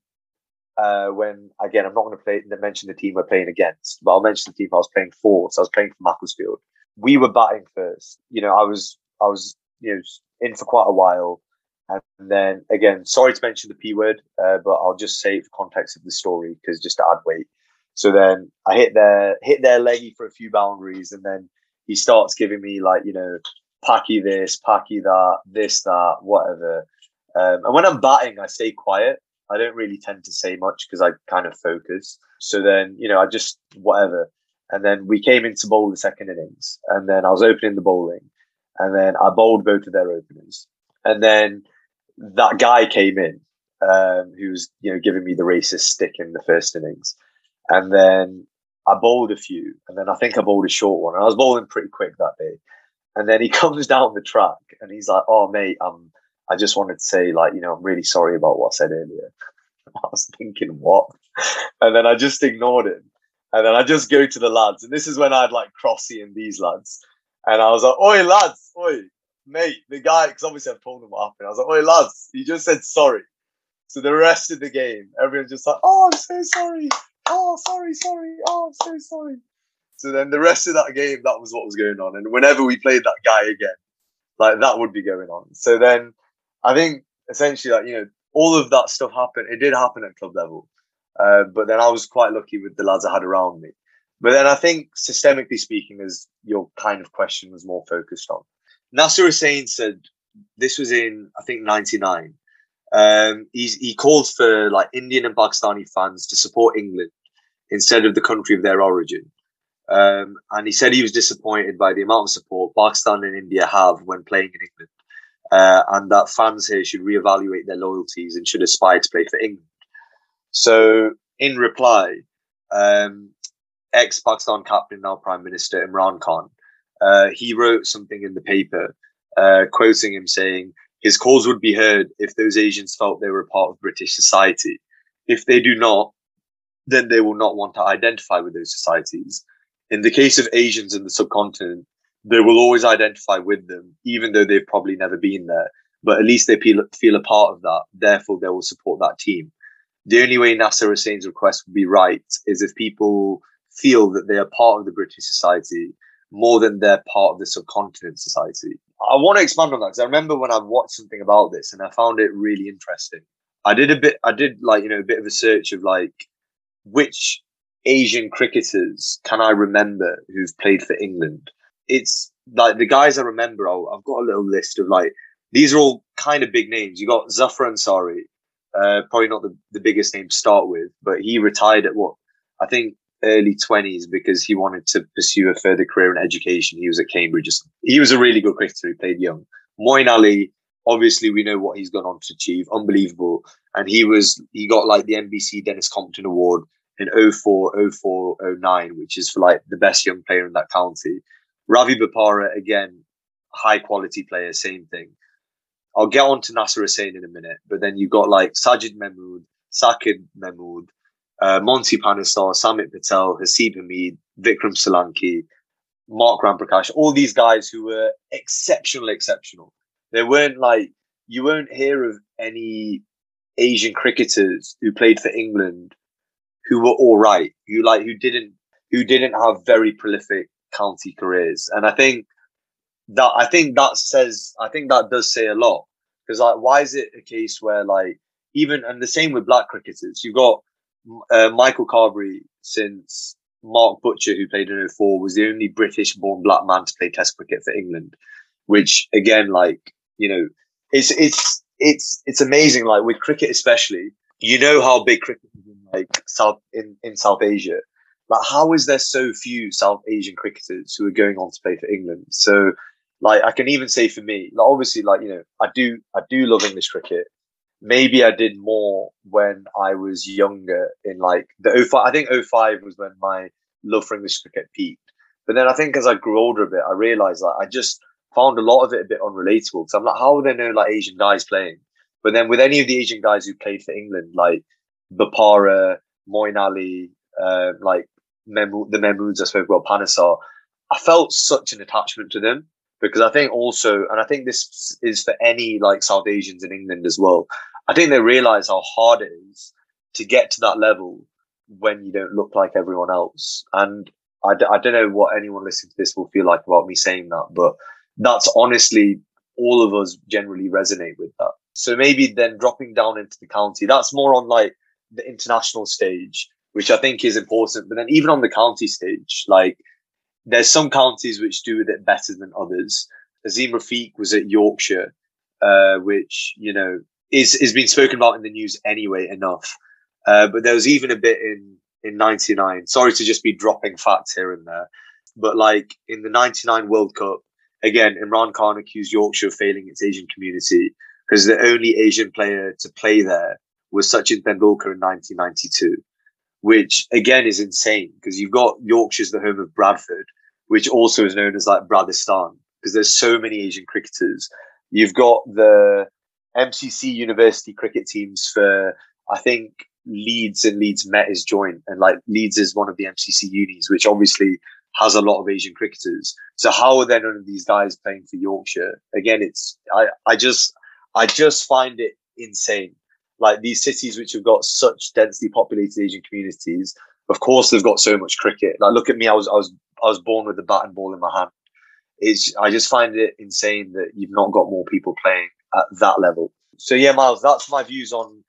uh, when again I'm not going to play mention the team we're playing against, but I'll mention the team I was playing for. So I was playing for Macclesfield. We were batting first. You know, I was I was you know in for quite a while, and then again, sorry to mention the p word, uh, but I'll just say it for context of the story because just to add weight. So then I hit their hit their leggy for a few boundaries, and then he starts giving me like you know packy this, packy that, this that, whatever. Um, and when I'm batting, I stay quiet I don't really tend to say much because I kind of focus. So then, you know, I just whatever. And then we came into bowl the second innings, and then I was opening the bowling, and then I bowled both of their openers, and then that guy came in, um, who was you know giving me the racist stick in the first innings, and then I bowled a few, and then I think I bowled a short one, and I was bowling pretty quick that day, and then he comes down the track, and he's like, "Oh mate, I'm." I just wanted to say, like, you know, I'm really sorry about what I said earlier. I was thinking, what? And then I just ignored him. And then I just go to the lads. And this is when I'd like Crossy and these lads. And I was like, oi, lads, oi, mate, the guy, because obviously I told him what happened. I was like, oi, lads, he just said sorry. So the rest of the game, everyone's just like, oh, I'm so sorry. Oh, sorry, sorry. Oh, I'm so sorry. So then the rest of that game, that was what was going on. And whenever we played that guy again, like that would be going on. So then I think essentially, like you know, all of that stuff happened. It did happen at club level, uh, but then I was quite lucky with the lads I had around me. But then I think, systemically speaking, as your kind of question was more focused on, Nasser Hussain said this was in I think '99. Um, he called for like Indian and Pakistani fans to support England instead of the country of their origin. Um, and he said he was disappointed by the amount of support Pakistan and India have when playing in England uh, and that fans here should reevaluate their loyalties and should aspire to play for England. So, in reply, um, ex Pakistan captain, now Prime Minister Imran Khan, uh, he wrote something in the paper uh, quoting him saying, his calls would be heard if those Asians felt they were a part of British society. If they do not, then they will not want to identify with those societies. In the case of Asians in the subcontinent, they will always identify with them, even though they've probably never been there. But at least they feel, feel a part of that. Therefore, they will support that team. The only way Nasser Hussain's request would be right is if people feel that they are part of the British society more than they're part of the subcontinent society. I want to expand on that because I remember when I watched something about this and I found it really interesting. I did a bit, I did like, you know, a bit of a search of like which Asian cricketers can I remember who've played for England? It's like the guys I remember, i have got a little list of like, these are all kind of big names. You got Zafar Ansari, uh, probably not the, the biggest name to start with, but he retired at what I think early 20s because he wanted to pursue a further career in education. He was at Cambridge. He was a really good cricketer. He played young. Moeen Ali, obviously, we know what he's gone on to achieve. Unbelievable. And he was, he got like the NBC Denis Compton Award in 04, 04, 09, which is for like the best young player in that county. Ravi Bopara, again, high quality player, same thing. I'll get on to Nasser Hussain in a minute, but then you've got like Sajid Mahmood, Saqib Mahmood, uh, Monty Panesar, Samit Patel, Haseeb Hameed, Vikram Solanki, Mark Ramprakash, all these guys who were exceptional, exceptional. They weren't like, you won't hear of any Asian cricketers who played for England who were all right, who like, who didn't, who didn't have very prolific county careers. And I think that, I think that says, I think that does say a lot because like, why is it a case where like, even, and the same with black cricketers, you've got uh, Michael Carberry since Mark Butcher, who played in 04, was the only British born black man to play Test cricket for England, which again, like, you know, it's, it's, it's, it's amazing. Like with cricket, especially, you know how big cricket is in like South, in, in South Asia. Like, how is there so few South Asian cricketers who are going on to play for England? So, like, I can even say for me, like, obviously, like, you know, I do, I do love English cricket maybe I did more when I was younger in like the 05. I think 05 was when my love for English cricket peaked. But then I think as I grew older a bit, I realized that I just found a lot of it a bit unrelatable. So I'm like, how are there no like Asian guys playing? But then with any of the Asian guys who played for England, like Bopara, Moeen Ali, uh, like Mem- the Mahmoods I spoke about, Panesar, I felt such an attachment to them because I think also, and I think this is for any like South Asians in England as well. I think they realize how hard it is to get to that level when you don't look like everyone else. And I d- I don't know what anyone listening to this will feel like about me saying that, but that's honestly all of us generally resonate with that. So maybe then dropping down into the county, that's more on like the international stage, which I think is important. But then even on the county stage, like there's some counties which do it better than others. Azeem Rafiq was at Yorkshire, uh, which you know is is been spoken about in the news anyway enough. Uh, but there was even a bit in in '99. Sorry to just be dropping facts here and there, but like in the '99 World Cup, again, Imran Khan accused Yorkshire of failing its Asian community because the only Asian player to play there was Sachin Tendulkar in 1992 which again is insane because you've got Yorkshire's the home of Bradford, which also is known as like Bradistan because there's so many Asian cricketers. You've got the MCC university cricket teams for, I think, Leeds and Leeds Met is joint, and like Leeds is one of the MCC unis, which obviously has a lot of Asian cricketers. So how are there none of these guys playing for Yorkshire? Again, it's I I just I just find it insane like these cities which have got such densely populated Asian communities, of course they've got so much cricket. Like look at me, I was I was I was born with a bat and ball in my hand. It's I just find it insane that you've not got more people playing at that level. So yeah, Miles, that's my views on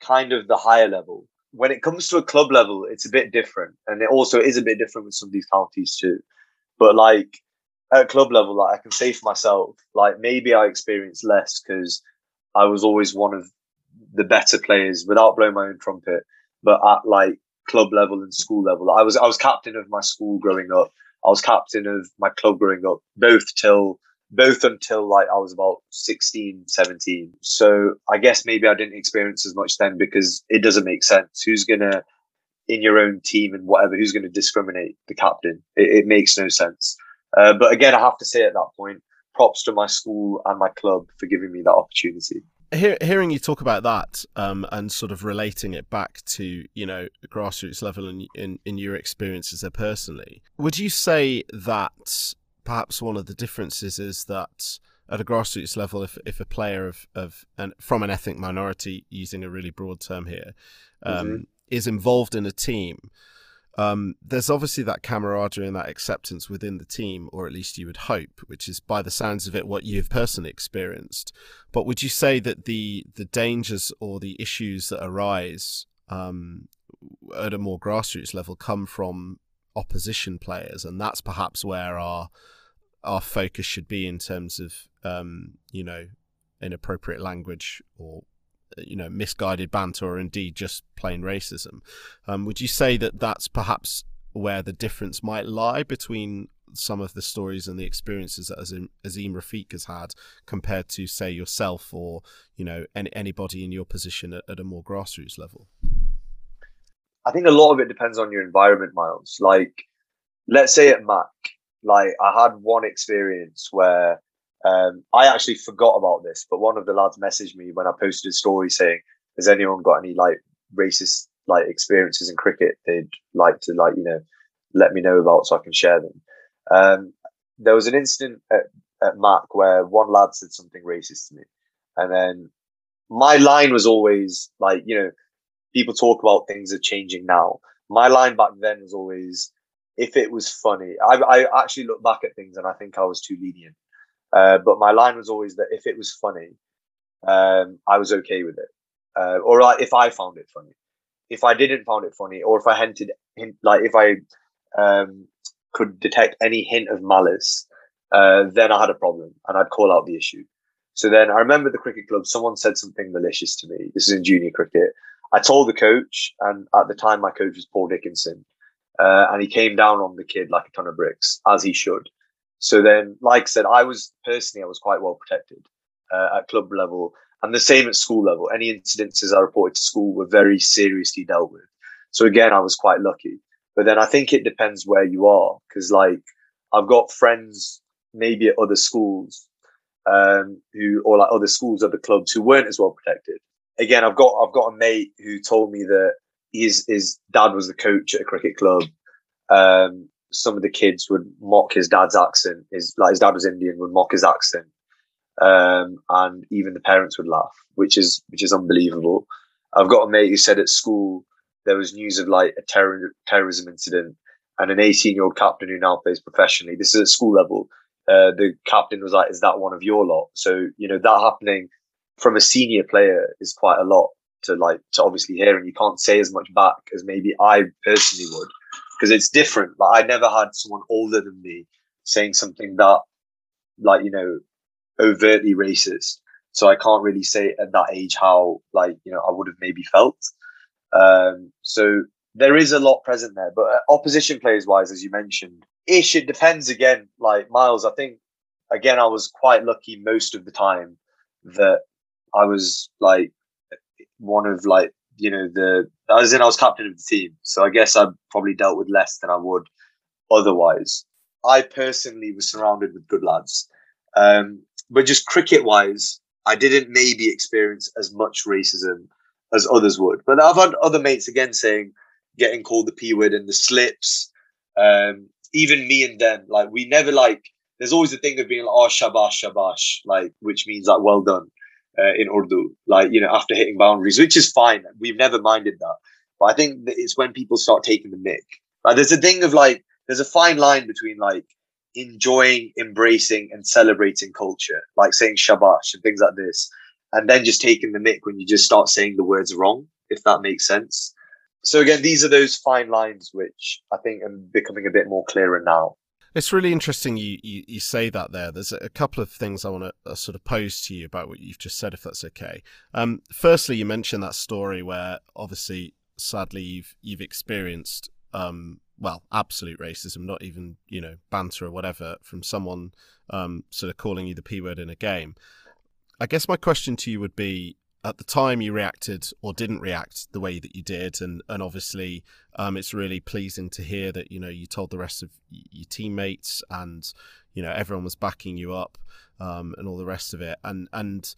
kind of the higher level. When it comes to a club level, it's a bit different, and it also is a bit different with some of these counties too. But like at club level, like I can say for myself, like maybe I experienced less because I was always one of the better players without blowing my own trumpet, but at like club level and school level. I was I was captain of my school growing up. I was captain of my club growing up, both till both until like I was about 16, 17. So I guess maybe I didn't experience as much then because it doesn't make sense. Who's gonna in your own team and whatever, who's to discriminate the captain? It, it makes no sense. Uh, but again, I have to say at that point, props to my school and my club for giving me that opportunity hear, hearing you talk about that um, and sort of relating it back to you know grassroots level and in, in your experiences there personally, would you say that perhaps one of the differences is that at a grassroots level, if if a player of of an, from an ethnic minority, using a really broad term here, um, mm-hmm. is involved in a team, um, there's obviously that camaraderie and that acceptance within the team, or at least you would hope, which is by the sounds of it what you've personally experienced. But would you say that the the dangers or the issues that arise um, at a more grassroots level come from opposition players, and that's perhaps where our our focus should be in terms of um, you know inappropriate language or you know misguided banter or indeed just plain racism. Um, would you say that that's perhaps where the difference might lie between some of the stories and the experiences that Azim, Azeem Rafiq has had compared to say yourself or you know any, anybody in your position at, at a more grassroots level? I think a lot of it depends on your environment, Miles. Like, let's say at Mac, like I had one experience where um, I actually forgot about this, but one of the lads messaged me when I posted a story saying, "Has anyone got any like racist like experiences in cricket they'd like to like you know let me know about so I can share them?" Um, there was an incident at, at Mac where one lad said something racist to me, and then my line was always like, you know, people talk about things are changing now. My line back then was always, if it was funny, I, I actually look back at things and I think I was too lenient. Uh, but my line was always that if it was funny, um, I was okay with it. Uh, or if I found it funny. If I didn't find it funny, or if I hinted, hint, like if I um, could detect any hint of malice, uh, then I had a problem and I'd call out the issue. So then I remember the cricket club, someone said something malicious to me. This is in junior cricket. I told the coach, and at the time my coach was Paul Dickinson, uh, and he came down on the kid like a ton of bricks, as he should. So then, like I said, I was personally I was quite well protected uh, at club level, and the same at school level. Any incidences I reported to school were very seriously dealt with. So again, I was quite lucky. But then I think it depends where you are, because like I've got friends maybe at other schools um, who or like other schools, other clubs who weren't as well protected again, I've got I've got a mate who told me that his his dad was the coach at a cricket club. Um, some of the kids would mock his dad's accent. His like his dad was Indian, would mock his accent, um, and even the parents would laugh, which is which is unbelievable. I've got a mate who said at school there was news of like a terror, terrorism incident, and an 18 year old captain who now plays professionally. This is at school level. Uh, the captain was like, "Is that one of your lot?" So you know that happening from a senior player is quite a lot to like to obviously hear, and you can't say as much back as maybe I personally would because it's different. Like I never had someone older than me saying something that like you know overtly racist. So I can't really say at that age how like you know I would have maybe felt. Um, so there is a lot present there, but uh, opposition players wise, as you mentioned, ish. It depends again. Like Miles, I think again I was quite lucky most of the time that I was like one of like you know the as in I was captain of the team, so I guess I probably dealt with less than I would otherwise. I personally was surrounded with good lads, um, but just cricket wise, I didn't maybe experience as much racism as others would. But I've had other mates again saying getting called the p word and the slips. Um, even me and them, like we never like. There's always a thing of being like, oh shabash shabash, like which means like well done uh, in Urdu, like, you know, after hitting boundaries, which is fine. We've never minded that. But I think it's when people start taking the mick. Like, there's a thing of like, there's a fine line between like enjoying, embracing, and celebrating culture, like saying shabash and things like this, and then just taking the mick when you just start saying the words wrong, if that makes sense. So again, these are those fine lines which I think are becoming a bit more clearer now. It's really interesting you, you, you, say that there. There's a couple of things I want to uh, sort of pose to you about what you've just said, if that's okay. Um, firstly, you mentioned that story where obviously, sadly, you've you've experienced um, well, absolute racism, not even you know banter or whatever from someone um, sort of calling you the p word in a game. I guess my question to you would be: at the time you reacted or didn't react the way that you did and and obviously um, it's really pleasing to hear that you know you told the rest of your teammates and you know everyone was backing you up um, and all the rest of it and and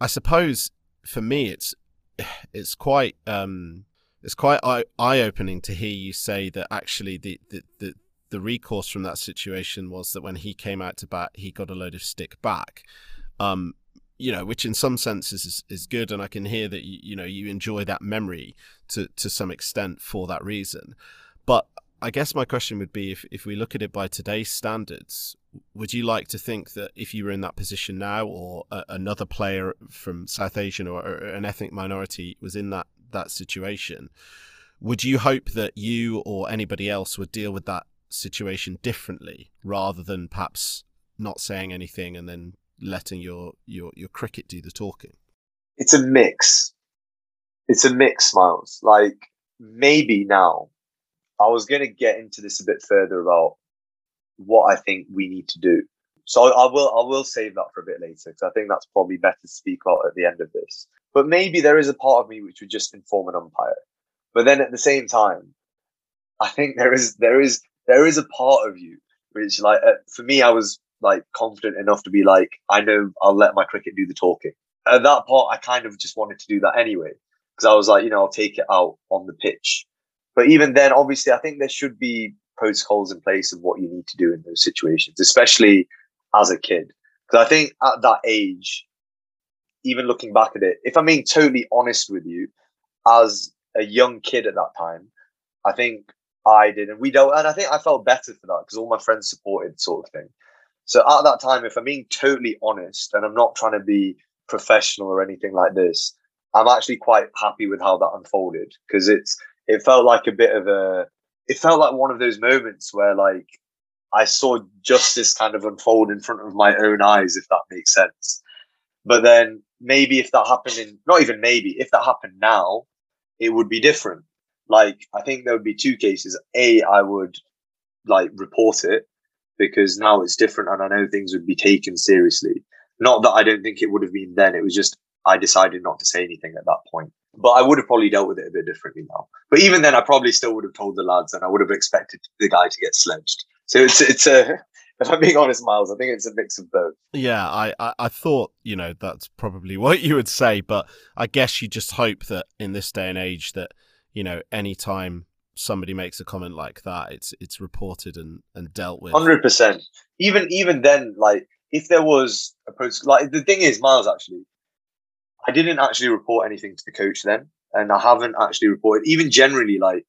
I suppose for me it's it's quite um, it's quite eye opening to hear you say that actually the, the the the recourse from that situation was that when he came out to bat, he got a load of stick back. Um, you know, which in some senses is, is good, and I can hear that you, you know you enjoy that memory to to some extent for that reason. But I guess my question would be if, if we look at it by today's standards, would you like to think that if you were in that position now, or a, another player from South Asian or, or, an ethnic minority was in that that situation, would you hope that you or anybody else would deal with that situation differently rather than perhaps not saying anything and then letting your your your cricket do the talking? It's a mix. It's a mix, Miles. Like maybe now, I was going to get into this a bit further about what I think we need to do. So I will I will save that for a bit later because I think that's probably better to speak about at the end of this. But maybe there is a part of me which would just inform an umpire. But then at the same time, I think there is there is there is a part of you which like uh, for me I was like confident enough to be like I know I'll let my cricket do the talking. At that part I kind of just wanted to do that anyway because I was like you know I'll take it out on the pitch. But even then obviously I think there should be protocols in place of what you need to do in those situations, especially as a kid. Because I think at that age, even looking back at it, if I'm being totally honest with you, as a young kid at that time, I think I did, and we don't, and I think I felt better for that because all my friends supported, sort of thing. So at that time, if I'm being totally honest, and I'm not trying to be professional or anything like this, I'm actually quite happy with how that unfolded because it's it felt like a bit of a it felt like one of those moments where like I saw justice kind of unfold in front of my own eyes, if that makes sense. But then maybe if that happened in not even maybe, if that happened now, it would be different. Like I think there would be two cases. A, I would like report it because now it's different and I know things would be taken seriously. Not that I don't think it would have been then. It was just I decided not to say anything at that point. But I would have probably dealt with it a bit differently now. But even then, I probably still would have told the lads, and I would have expected the guy to get sledged. So it's it's a. If I'm being honest, Miles, I think it's a mix of both. Yeah, I, I, I thought you know that's probably what you would say, but I guess you just hope that in this day and age that you know anytime somebody makes a comment like that, it's it's reported and, and dealt with. Hundred percent. Even even then, like if there was a protocol, like the thing is, Miles, actually, I didn't actually report anything to the coach then, and I haven't actually reported even generally like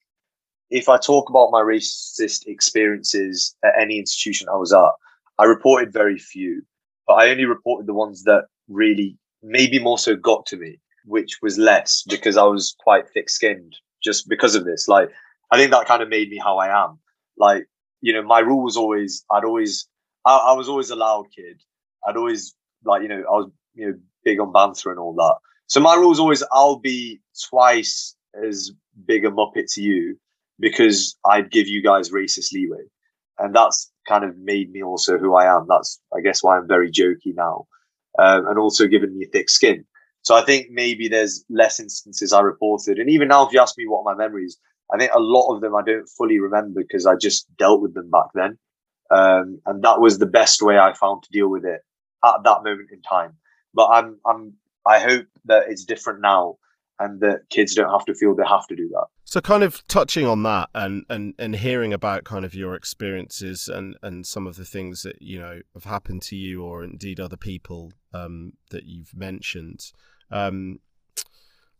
if I talk about my racist experiences at any institution I was at, I reported very few, but I only reported the ones that really maybe more so got to me, which was less because I was quite thick skinned just because of this. Like, I think that kind of made me how I am. Like, you know, my rule was always, I'd always, I, I was always a loud kid. I'd always, like, you know, I was, you know, big on banter and all that. So my rule was always I'll be twice as big a muppet to you because I'd give you guys racist leeway. And that's kind of made me also who I am. That's, I guess, why I'm very jokey now. Um, and also given me a thick skin. So I think maybe there's less instances I reported. And even now, if you ask me what my memories, I think a lot of them I don't fully remember because I just dealt with them back then. Um, and that was the best way I found to deal with it at that moment in time. But I'm I'm I hope that it's different now and that kids don't have to feel they have to do that. So kind of touching on that and, and, and hearing about kind of your experiences and, and some of the things that, you know, have happened to you or indeed other people um, that you've mentioned. Um,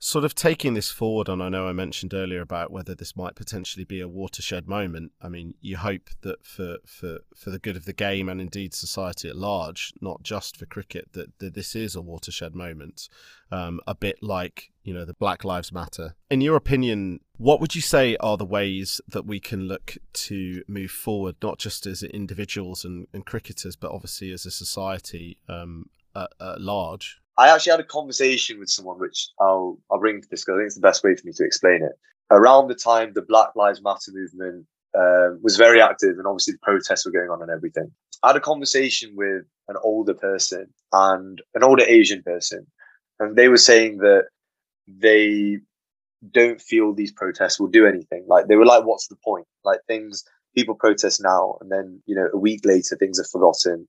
sort of taking this forward, and I know I mentioned earlier about whether this might potentially be a watershed moment. I mean, you hope that for for for the good of the game and indeed society at large, not just for cricket, that, that this is a watershed moment, um, a bit like you know the Black Lives Matter. In your opinion, what would you say are the ways that we can look to move forward, not just as individuals and, and cricketers, but obviously as a society um, at, at large? I actually had a conversation with someone, which I'll I'll bring to this because I think it's the best way for me to explain it. Around the time the Black Lives Matter movement um, was very active, and obviously the protests were going on and everything. I had a conversation with an older person and an older Asian person, and they were saying that they don't feel these protests will do anything. Like they were like, "What's the point?" Like things people protest now, and then you know a week later things are forgotten,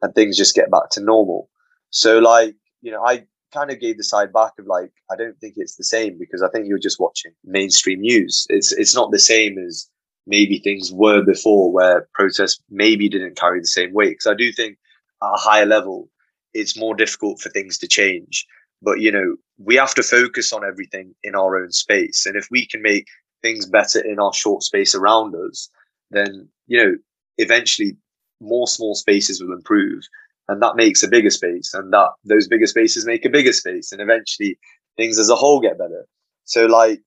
and things just get back to normal. So like you know, I kind of gave the side back of like, I don't think it's the same because I think you're just watching mainstream news. It's it's not the same as maybe things were before where protests maybe didn't carry the same weight. Because I do think at a higher level, it's more difficult for things to change. But, you know, we have to focus on everything in our own space. And if we can make things better in our short space around us, then, you know, eventually more small spaces will improve and that makes a bigger space and that those bigger spaces make a bigger space and eventually things as a whole get better. So like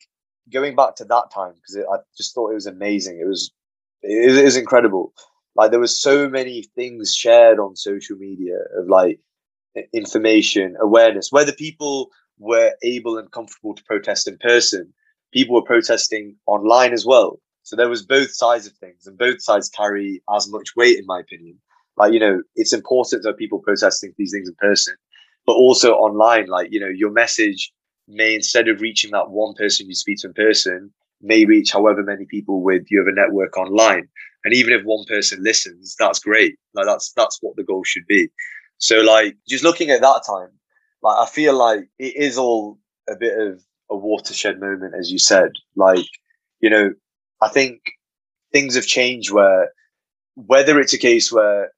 going back to that time because i just thought it was amazing. It was it, was incredible. Like there was so many things shared on social media of like information awareness whether people were able and comfortable to protest in person. People were protesting online as well. So there was both sides of things and both sides carry as much weight in my opinion like, you know, it's important to have people protesting these things in person, but also online. Like, you know, your message may, instead of reaching that one person you speak to in person, may reach however many people with you have a network online. And even if one person listens, that's great. Like that's that's what the goal should be. So like just looking at that time, like I feel like it is all a bit of a watershed moment, as you said. Like, you know, I think things have changed where whether it's a case where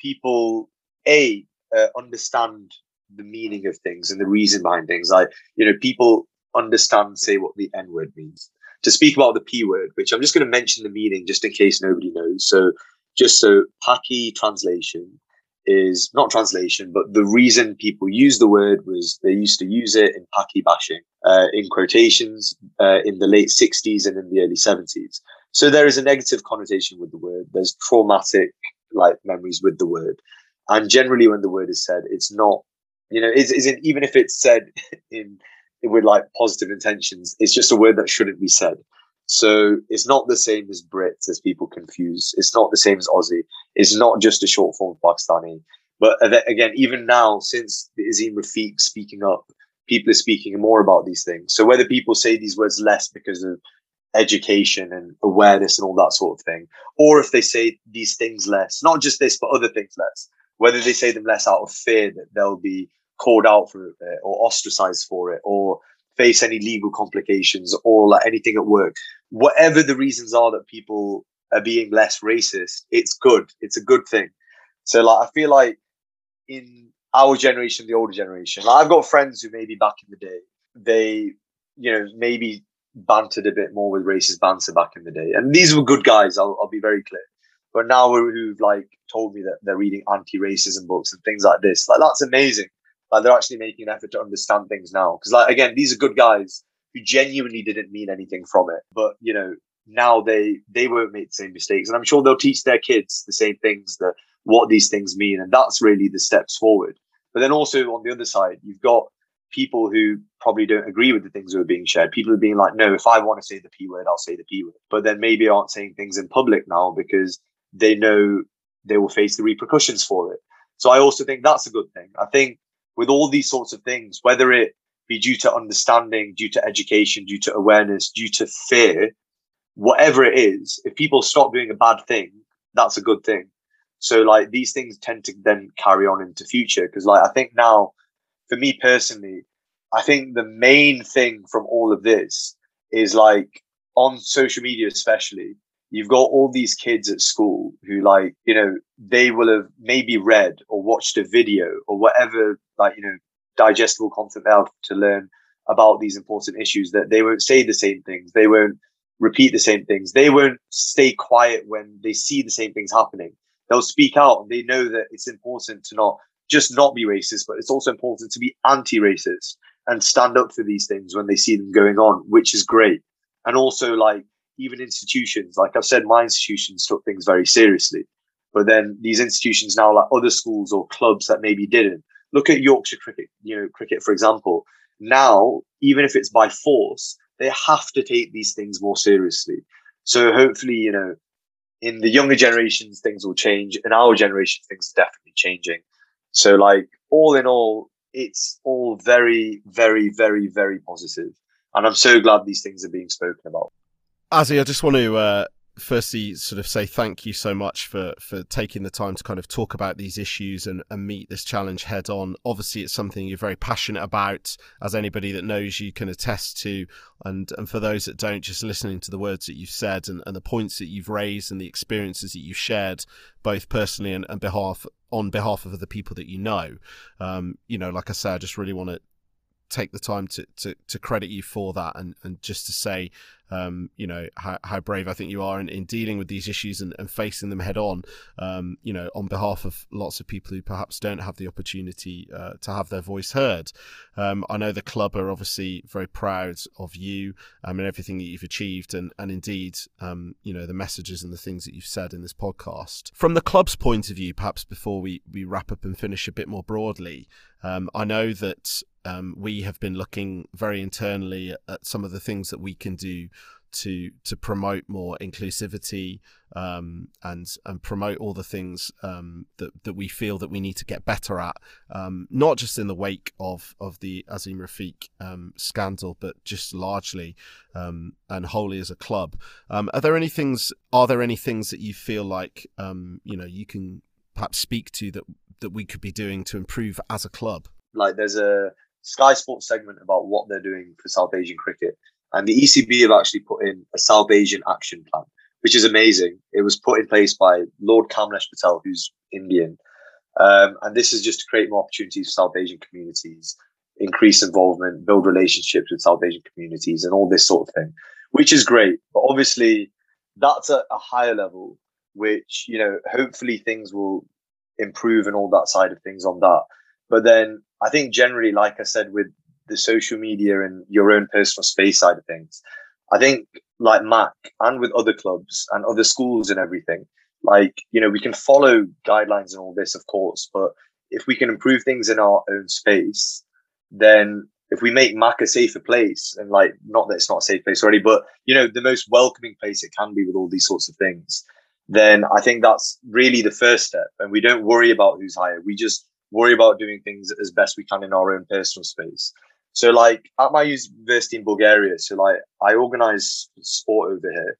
people a uh, understand the meaning of things and the reason behind things. Like you know, people understand say what the N word means. To speak about the P word, which I'm just going to mention the meaning just in case nobody knows. So, just so Paki translation is not translation, but the reason people use the word was they used to use it in Paki bashing, uh, in quotations, uh, in the late 60s and in the early 70s. So there is a negative connotation with the word. There's traumatic like memories with the word. And generally, when the word is said, it's not, you know, is isn't even if it's said in with like positive intentions, it's just a word that shouldn't be said. So it's not the same as Brits as people confuse. It's not the same as Aussie. It's not just a short form of Pakistani. But uh, again, even now, since the Azeem Rafiq speaking up, people are speaking more about these things. So whether people say these words less because of education and awareness and all that sort of thing. Or if they say these things less, not just this, but other things less, whether they say them less out of fear that they'll be called out for it eh, or ostracized for it or face any legal complications or like anything at work, whatever the reasons are that people are being less racist, it's good. It's a good thing. So like I feel like in our generation, the older generation, like I've got friends who maybe back in the day, they, you know, maybe bantered a bit more with racist banter back in the day. And these were good guys, I'll, I'll be very clear. But now who've like told me that they're reading anti-racism books and things like this, like that's amazing. Like they're actually making an effort to understand things now. Because like again, these are good guys who genuinely didn't mean anything from it. But you know, now they they won't make the same mistakes. And I'm sure they'll teach their kids the same things that what these things mean. And that's really the steps forward. But then also on the other side, you've got people who probably don't agree with the things that are being shared. People are being like, no, if I want to say the P word, I'll say the P word. But then maybe aren't saying things in public now because they know they will face the repercussions for it. So I also think that's a good thing. I think with all these sorts of things, whether it be due to understanding, due to education, due to awareness, due to fear, whatever it is, if people stop doing a bad thing, that's a good thing. So like these things tend to then carry on into future because like I think now for me personally, I think the main thing from all of this is like on social media, especially, you've got all these kids at school who like, you know, they will have maybe read or watched a video or whatever, like, you know, digestible content they have to learn about these important issues that they won't say the same things. They won't repeat the same things. They won't stay quiet when they see the same things happening. They'll speak out. and They know that it's important to not just not be racist, but it's also important to be anti-racist and stand up for these things when they see them going on, which is great. And also, like even institutions, like I've said, my institutions took things very seriously. But then these institutions now, like other schools or clubs that maybe didn't. Look at Yorkshire cricket, you know, cricket, for example. Now, even if it's by force, they have to take these things more seriously. So hopefully, you know, in the younger generations, things will change. In our generation, things are definitely changing. So, like, all in all, it's all very, very, very, very positive. And I'm so glad these things are being spoken about. Azzy, I just want to uh, firstly sort of say thank you so much for for taking the time to kind of talk about these issues and, and meet this challenge head on. Obviously, it's something you're very passionate about, as anybody that knows you can attest to. And and for those that don't, just listening to the words that you've said and, and the points that you've raised and the experiences that you've shared, both personally and, and behalf on behalf of the people that you know. Um, you know, like I said, I just really want to take the time to, to, to credit you for that and, and just to say, um, you know, how, how, brave I think you are in, in dealing with these issues and, and facing them head on, um, you know, on behalf of lots of people who perhaps don't have the opportunity uh, to have their voice heard. Um, I know the club are obviously very proud of you um, and everything that you've achieved and, and indeed, um, you know, the messages and the things that you've said in this podcast. From the club's point of view, perhaps before we, we wrap up and finish a bit more broadly, um, I know that um, we have been looking very internally at some of the things that we can do to to promote more inclusivity um, and and promote all the things um, that that we feel that we need to get better at, um, not just in the wake of of the Azeem Rafiq um, scandal, but just largely um, and wholly as a club. Um, are there any things? Are there any things that you feel like you know you can perhaps speak to that that we could be doing to improve as a club? Like there's a Sky Sports segment about what they're doing for South Asian cricket. And the ECB have actually put in a South Asian action plan, which is amazing. It was put in place by Lord Kamlesh Patel, who's Indian. Um, and this is just to create more opportunities for South Asian communities, increase involvement, build relationships with South Asian communities, and all this sort of thing, which is great. But obviously, that's a, a higher level, which, you know, hopefully things will improve and all that side of things on that. But then I think generally, like I said, with the social media and your own personal space side of things, I think like Mac and with other clubs and other schools and everything, like, you know, we can follow guidelines and all this, of course, but if we can improve things in our own space, then if we make Mac a safer place and like, not that it's not a safe place already, but, you know, the most welcoming place it can be with all these sorts of things, then I think that's really the first step. And we don't worry about who's higher. We just worry about doing things as best we can in our own personal space. So like at my university in Bulgaria, so like I organize sport over here.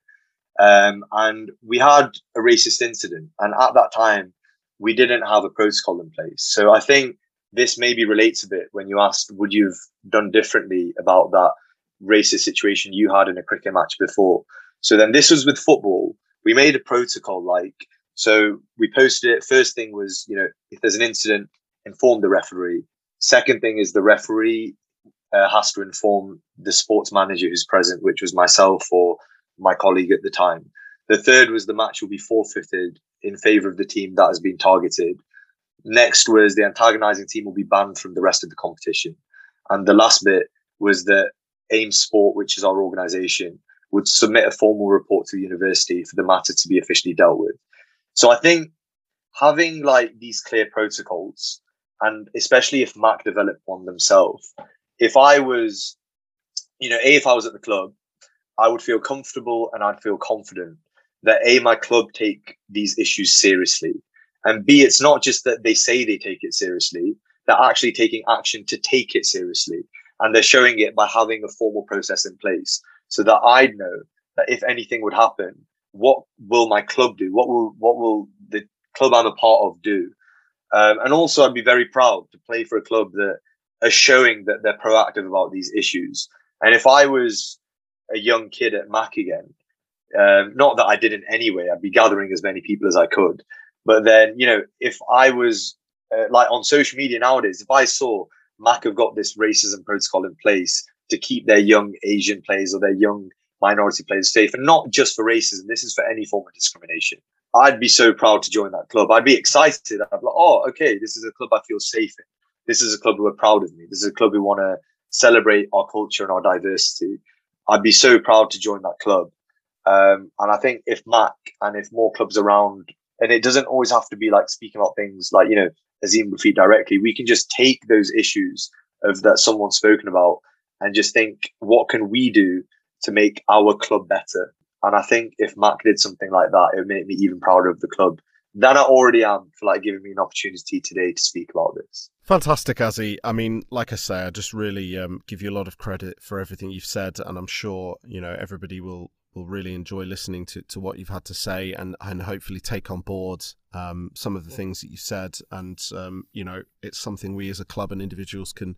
Um, and we had a racist incident. And at that time, we didn't have a protocol in place. So I think this maybe relates a bit when you asked, would you have done differently about that racist situation you had in a cricket match before? So then this was with football. We made a protocol like, so we posted it. First thing was, you know, if there's an incident, inform the referee. Second thing is the referee uh, has to inform the sports manager who's present, which was myself or my colleague at the time. The third was the match will be forfeited in favor of the team that has been targeted. Next was the antagonizing team will be banned from the rest of the competition. And the last bit was that AIM Sport, which is our organization, would submit a formal report to the university for the matter to be officially dealt with. So I think having like these clear protocols and especially if Mac developed one themselves. If I was, you know, A, if I was at the club, I would feel comfortable and I'd feel confident that A, my club take these issues seriously. And B, it's not just that they say they take it seriously, they're actually taking action to take it seriously. And they're showing it by having a formal process in place so that I'd know that if anything would happen, what will my club do? What will what will the club I'm a part of do? Um, and also, I'd be very proud to play for a club that are showing that they're proactive about these issues. And if I was a young kid at Mac again, um, not that I didn't anyway, I'd be gathering as many people as I could. But then, you know, if I was uh, like on social media nowadays, if I saw Mac have got this racism protocol in place to keep their young Asian players or their young minority players safe, and not just for racism, this is for any form of discrimination. I'd be so proud to join that club. I'd be excited. I'd be like, oh, okay, this is a club I feel safe in. This is a club who are proud of me. This is a club who want to celebrate our culture and our diversity. I'd be so proud to join that club. Um, and I think if Mac and if more clubs around, and it doesn't always have to be like speaking about things like, you know, Azeem Rafiq directly, we can just take those issues of that someone's spoken about and just think, what can we do to make our club better? And I think if Mac did something like that, it would make me even prouder of the club than I already am for like giving me an opportunity today to speak about this. Fantastic, Azzy. I mean, like I say, I just really um, give you a lot of credit for everything you've said, and I'm sure you know everybody will will really enjoy listening to, to what you've had to say and, and hopefully take on board um, some of the things that you said. And, um, you know, it's something we as a club and individuals can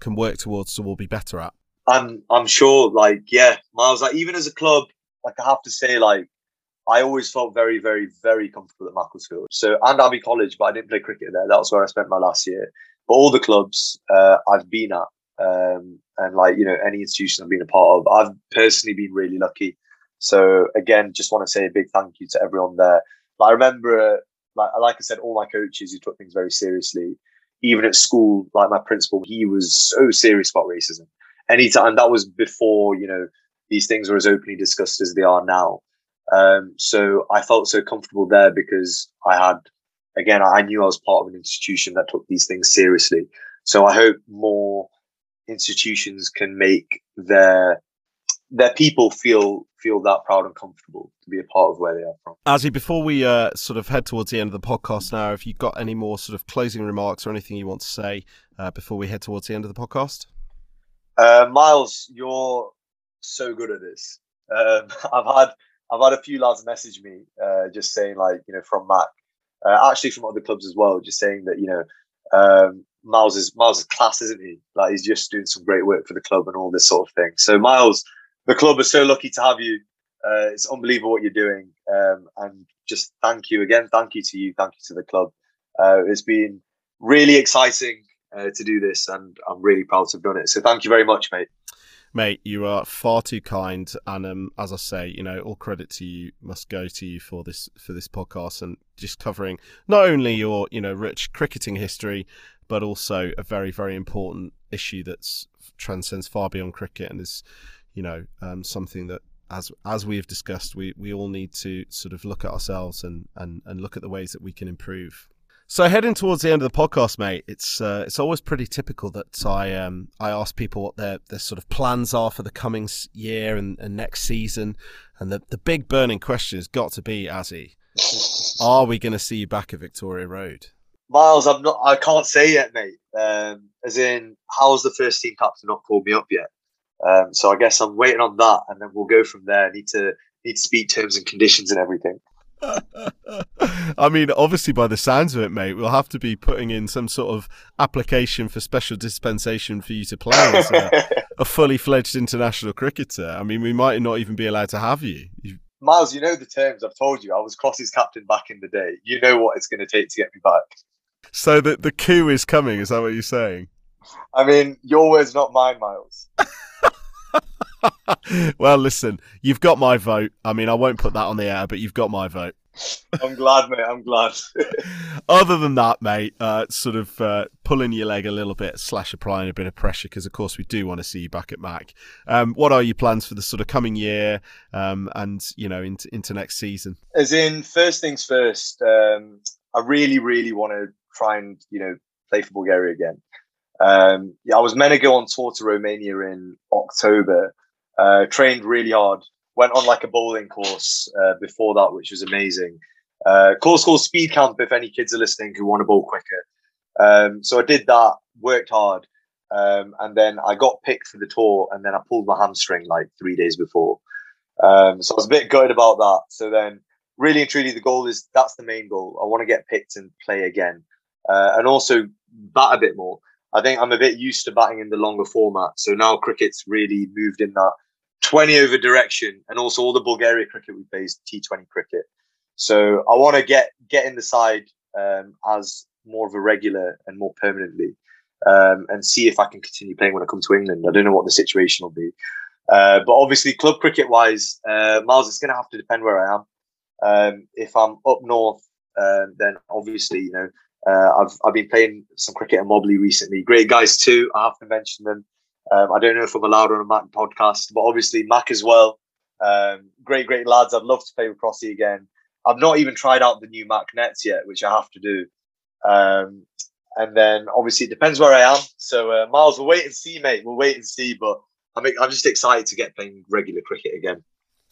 can work towards so we'll be better at. I'm I'm sure, like, yeah, Miles, like even as a club, like I have to say, like, I always felt very, very, very comfortable at Macclesfield. So and Abbey College, but I didn't play cricket there. That was where I spent my last year. But all the clubs uh, I've been at, um, and like you know, any institution I've been a part of, I've personally been really lucky. So again, just want to say a big thank you to everyone there. But I remember, like like I said, all my coaches who took things very seriously. Even at school, like my principal, he was so serious about racism. Anytime that was before you know these things were as openly discussed as they are now. Um, so I felt so comfortable there because I had, again, I knew I was part of an institution that took these things seriously. So I hope more institutions can make their their people feel feel that proud and comfortable to be a part of where they are from. Azzy, before we uh, sort of head towards the end of the podcast now, have you got any more sort of closing remarks or anything you want to say uh, before we head towards the end of the podcast? Uh, Miles, you're so good at this. Um, I've had I've had a few lads message me uh, just saying like you know from Mac, uh, actually from other clubs as well, just saying that you know um, Miles is Miles is class, isn't he? Like he's just doing some great work for the club and all this sort of thing. So Miles, the club is so lucky to have you. Uh, it's unbelievable what you're doing, um, and just thank you again. Thank you to you. Thank you to the club. Uh, it's been really exciting uh, to do this, and I'm really proud to have done it. So thank you very much, mate. Mate, you are far too kind, and um, as I say, you know, all credit to you must go to you for this for this podcast and just covering not only your you know rich cricketing history, but also a very very important issue that's transcends far beyond cricket and is you know um, something that as as we have discussed, we we all need to sort of look at ourselves and and and look at the ways that we can improve. So heading towards the end of the podcast, mate, it's uh, it's always pretty typical that I um I ask people what their their sort of plans are for the coming year and, and next season, and the the big burning question has got to be, Azzy, are we going to see you back at Victoria Road? Miles, I'm not. I can't say yet, mate. Um, as in, how's the first team captain not called me up yet? Um, so I guess I'm waiting on that, and then we'll go from there. I need to need to speak terms and conditions and everything. I mean, obviously, by the sounds of it, mate, we'll have to be putting in some sort of application for special dispensation for you to play as a, a fully fledged international cricketer. I mean, we might not even be allowed to have you. you Miles, you know the terms. I've told you. I was Cross's captain back in the day. You know what it's going to take to get me back. So the the coup is coming. Is that what you're saying? I mean, your words, not mine, Miles. well, listen, you've got my vote. I mean, I won't put that on the air, but you've got my vote. I'm glad, mate. I'm glad. Other than that, mate, uh, sort of uh, pulling your leg a little bit, slash applying a bit of pressure, because of course we do want to see you back at Mac. Um, what are your plans for the sort of coming year, um, and you know, into into next season? As in, first things first. Um, I really, really want to try and you know play for Bulgaria again. Um, yeah, I was meant to go on tour to Romania in October. Uh, trained really hard. Went on like a bowling course uh, before that, which was amazing. Uh, course called Speed Camp. If any kids are listening who want to bowl quicker, um, so I did that. Worked hard, um, and then I got picked for the tour. And then I pulled my hamstring like three days before. Um, so I was a bit gutted about that. So then, really and truly, the goal is that's the main goal. I want to get picked and play again, uh, and also bat a bit more. I think I'm a bit used to batting in the longer format. So now cricket's really moved in that 20 over direction, and also all the Bulgaria cricket we play is T20 cricket. So I want to get get in the side um, as more of a regular and more permanently, um, and see if I can continue playing when I come to England. I don't know what the situation will be, uh, but obviously club cricket wise, uh, Miles, it's going to have to depend where I am. Um, if I'm up north, uh, then obviously you know uh, I've I've been playing some cricket at Mobley recently. Great guys too. I have to mention them. Um, I don't know if I'm allowed on a Mac podcast, but obviously Mac as well. Um, great, great lads. I'd love to play with Crossy again. I've not even tried out the new Mac nets yet, which I have to do. Um, and then obviously it depends where I am. So uh, Miles, we'll wait and see, mate. We'll wait and see. But I'm I'm just excited to get playing regular cricket again.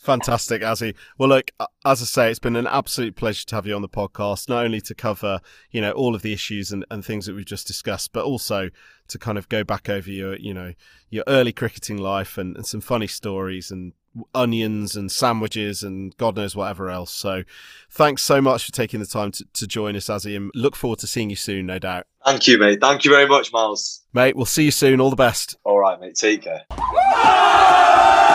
Fantastic, Azzy. Well, look, as I say, it's been an absolute pleasure to have you on the podcast, not only to cover, you know, all of the issues and, and things that we've just discussed, but also to kind of go back over your, you know, your early cricketing life and, and some funny stories and onions and sandwiches and God knows whatever else. So thanks so much for taking the time to, to join us, Azzy, and look forward to seeing you soon, no doubt. Thank you, mate. Thank you very much, Miles. Mate, we'll see you soon. All the best. All right, mate. Take care.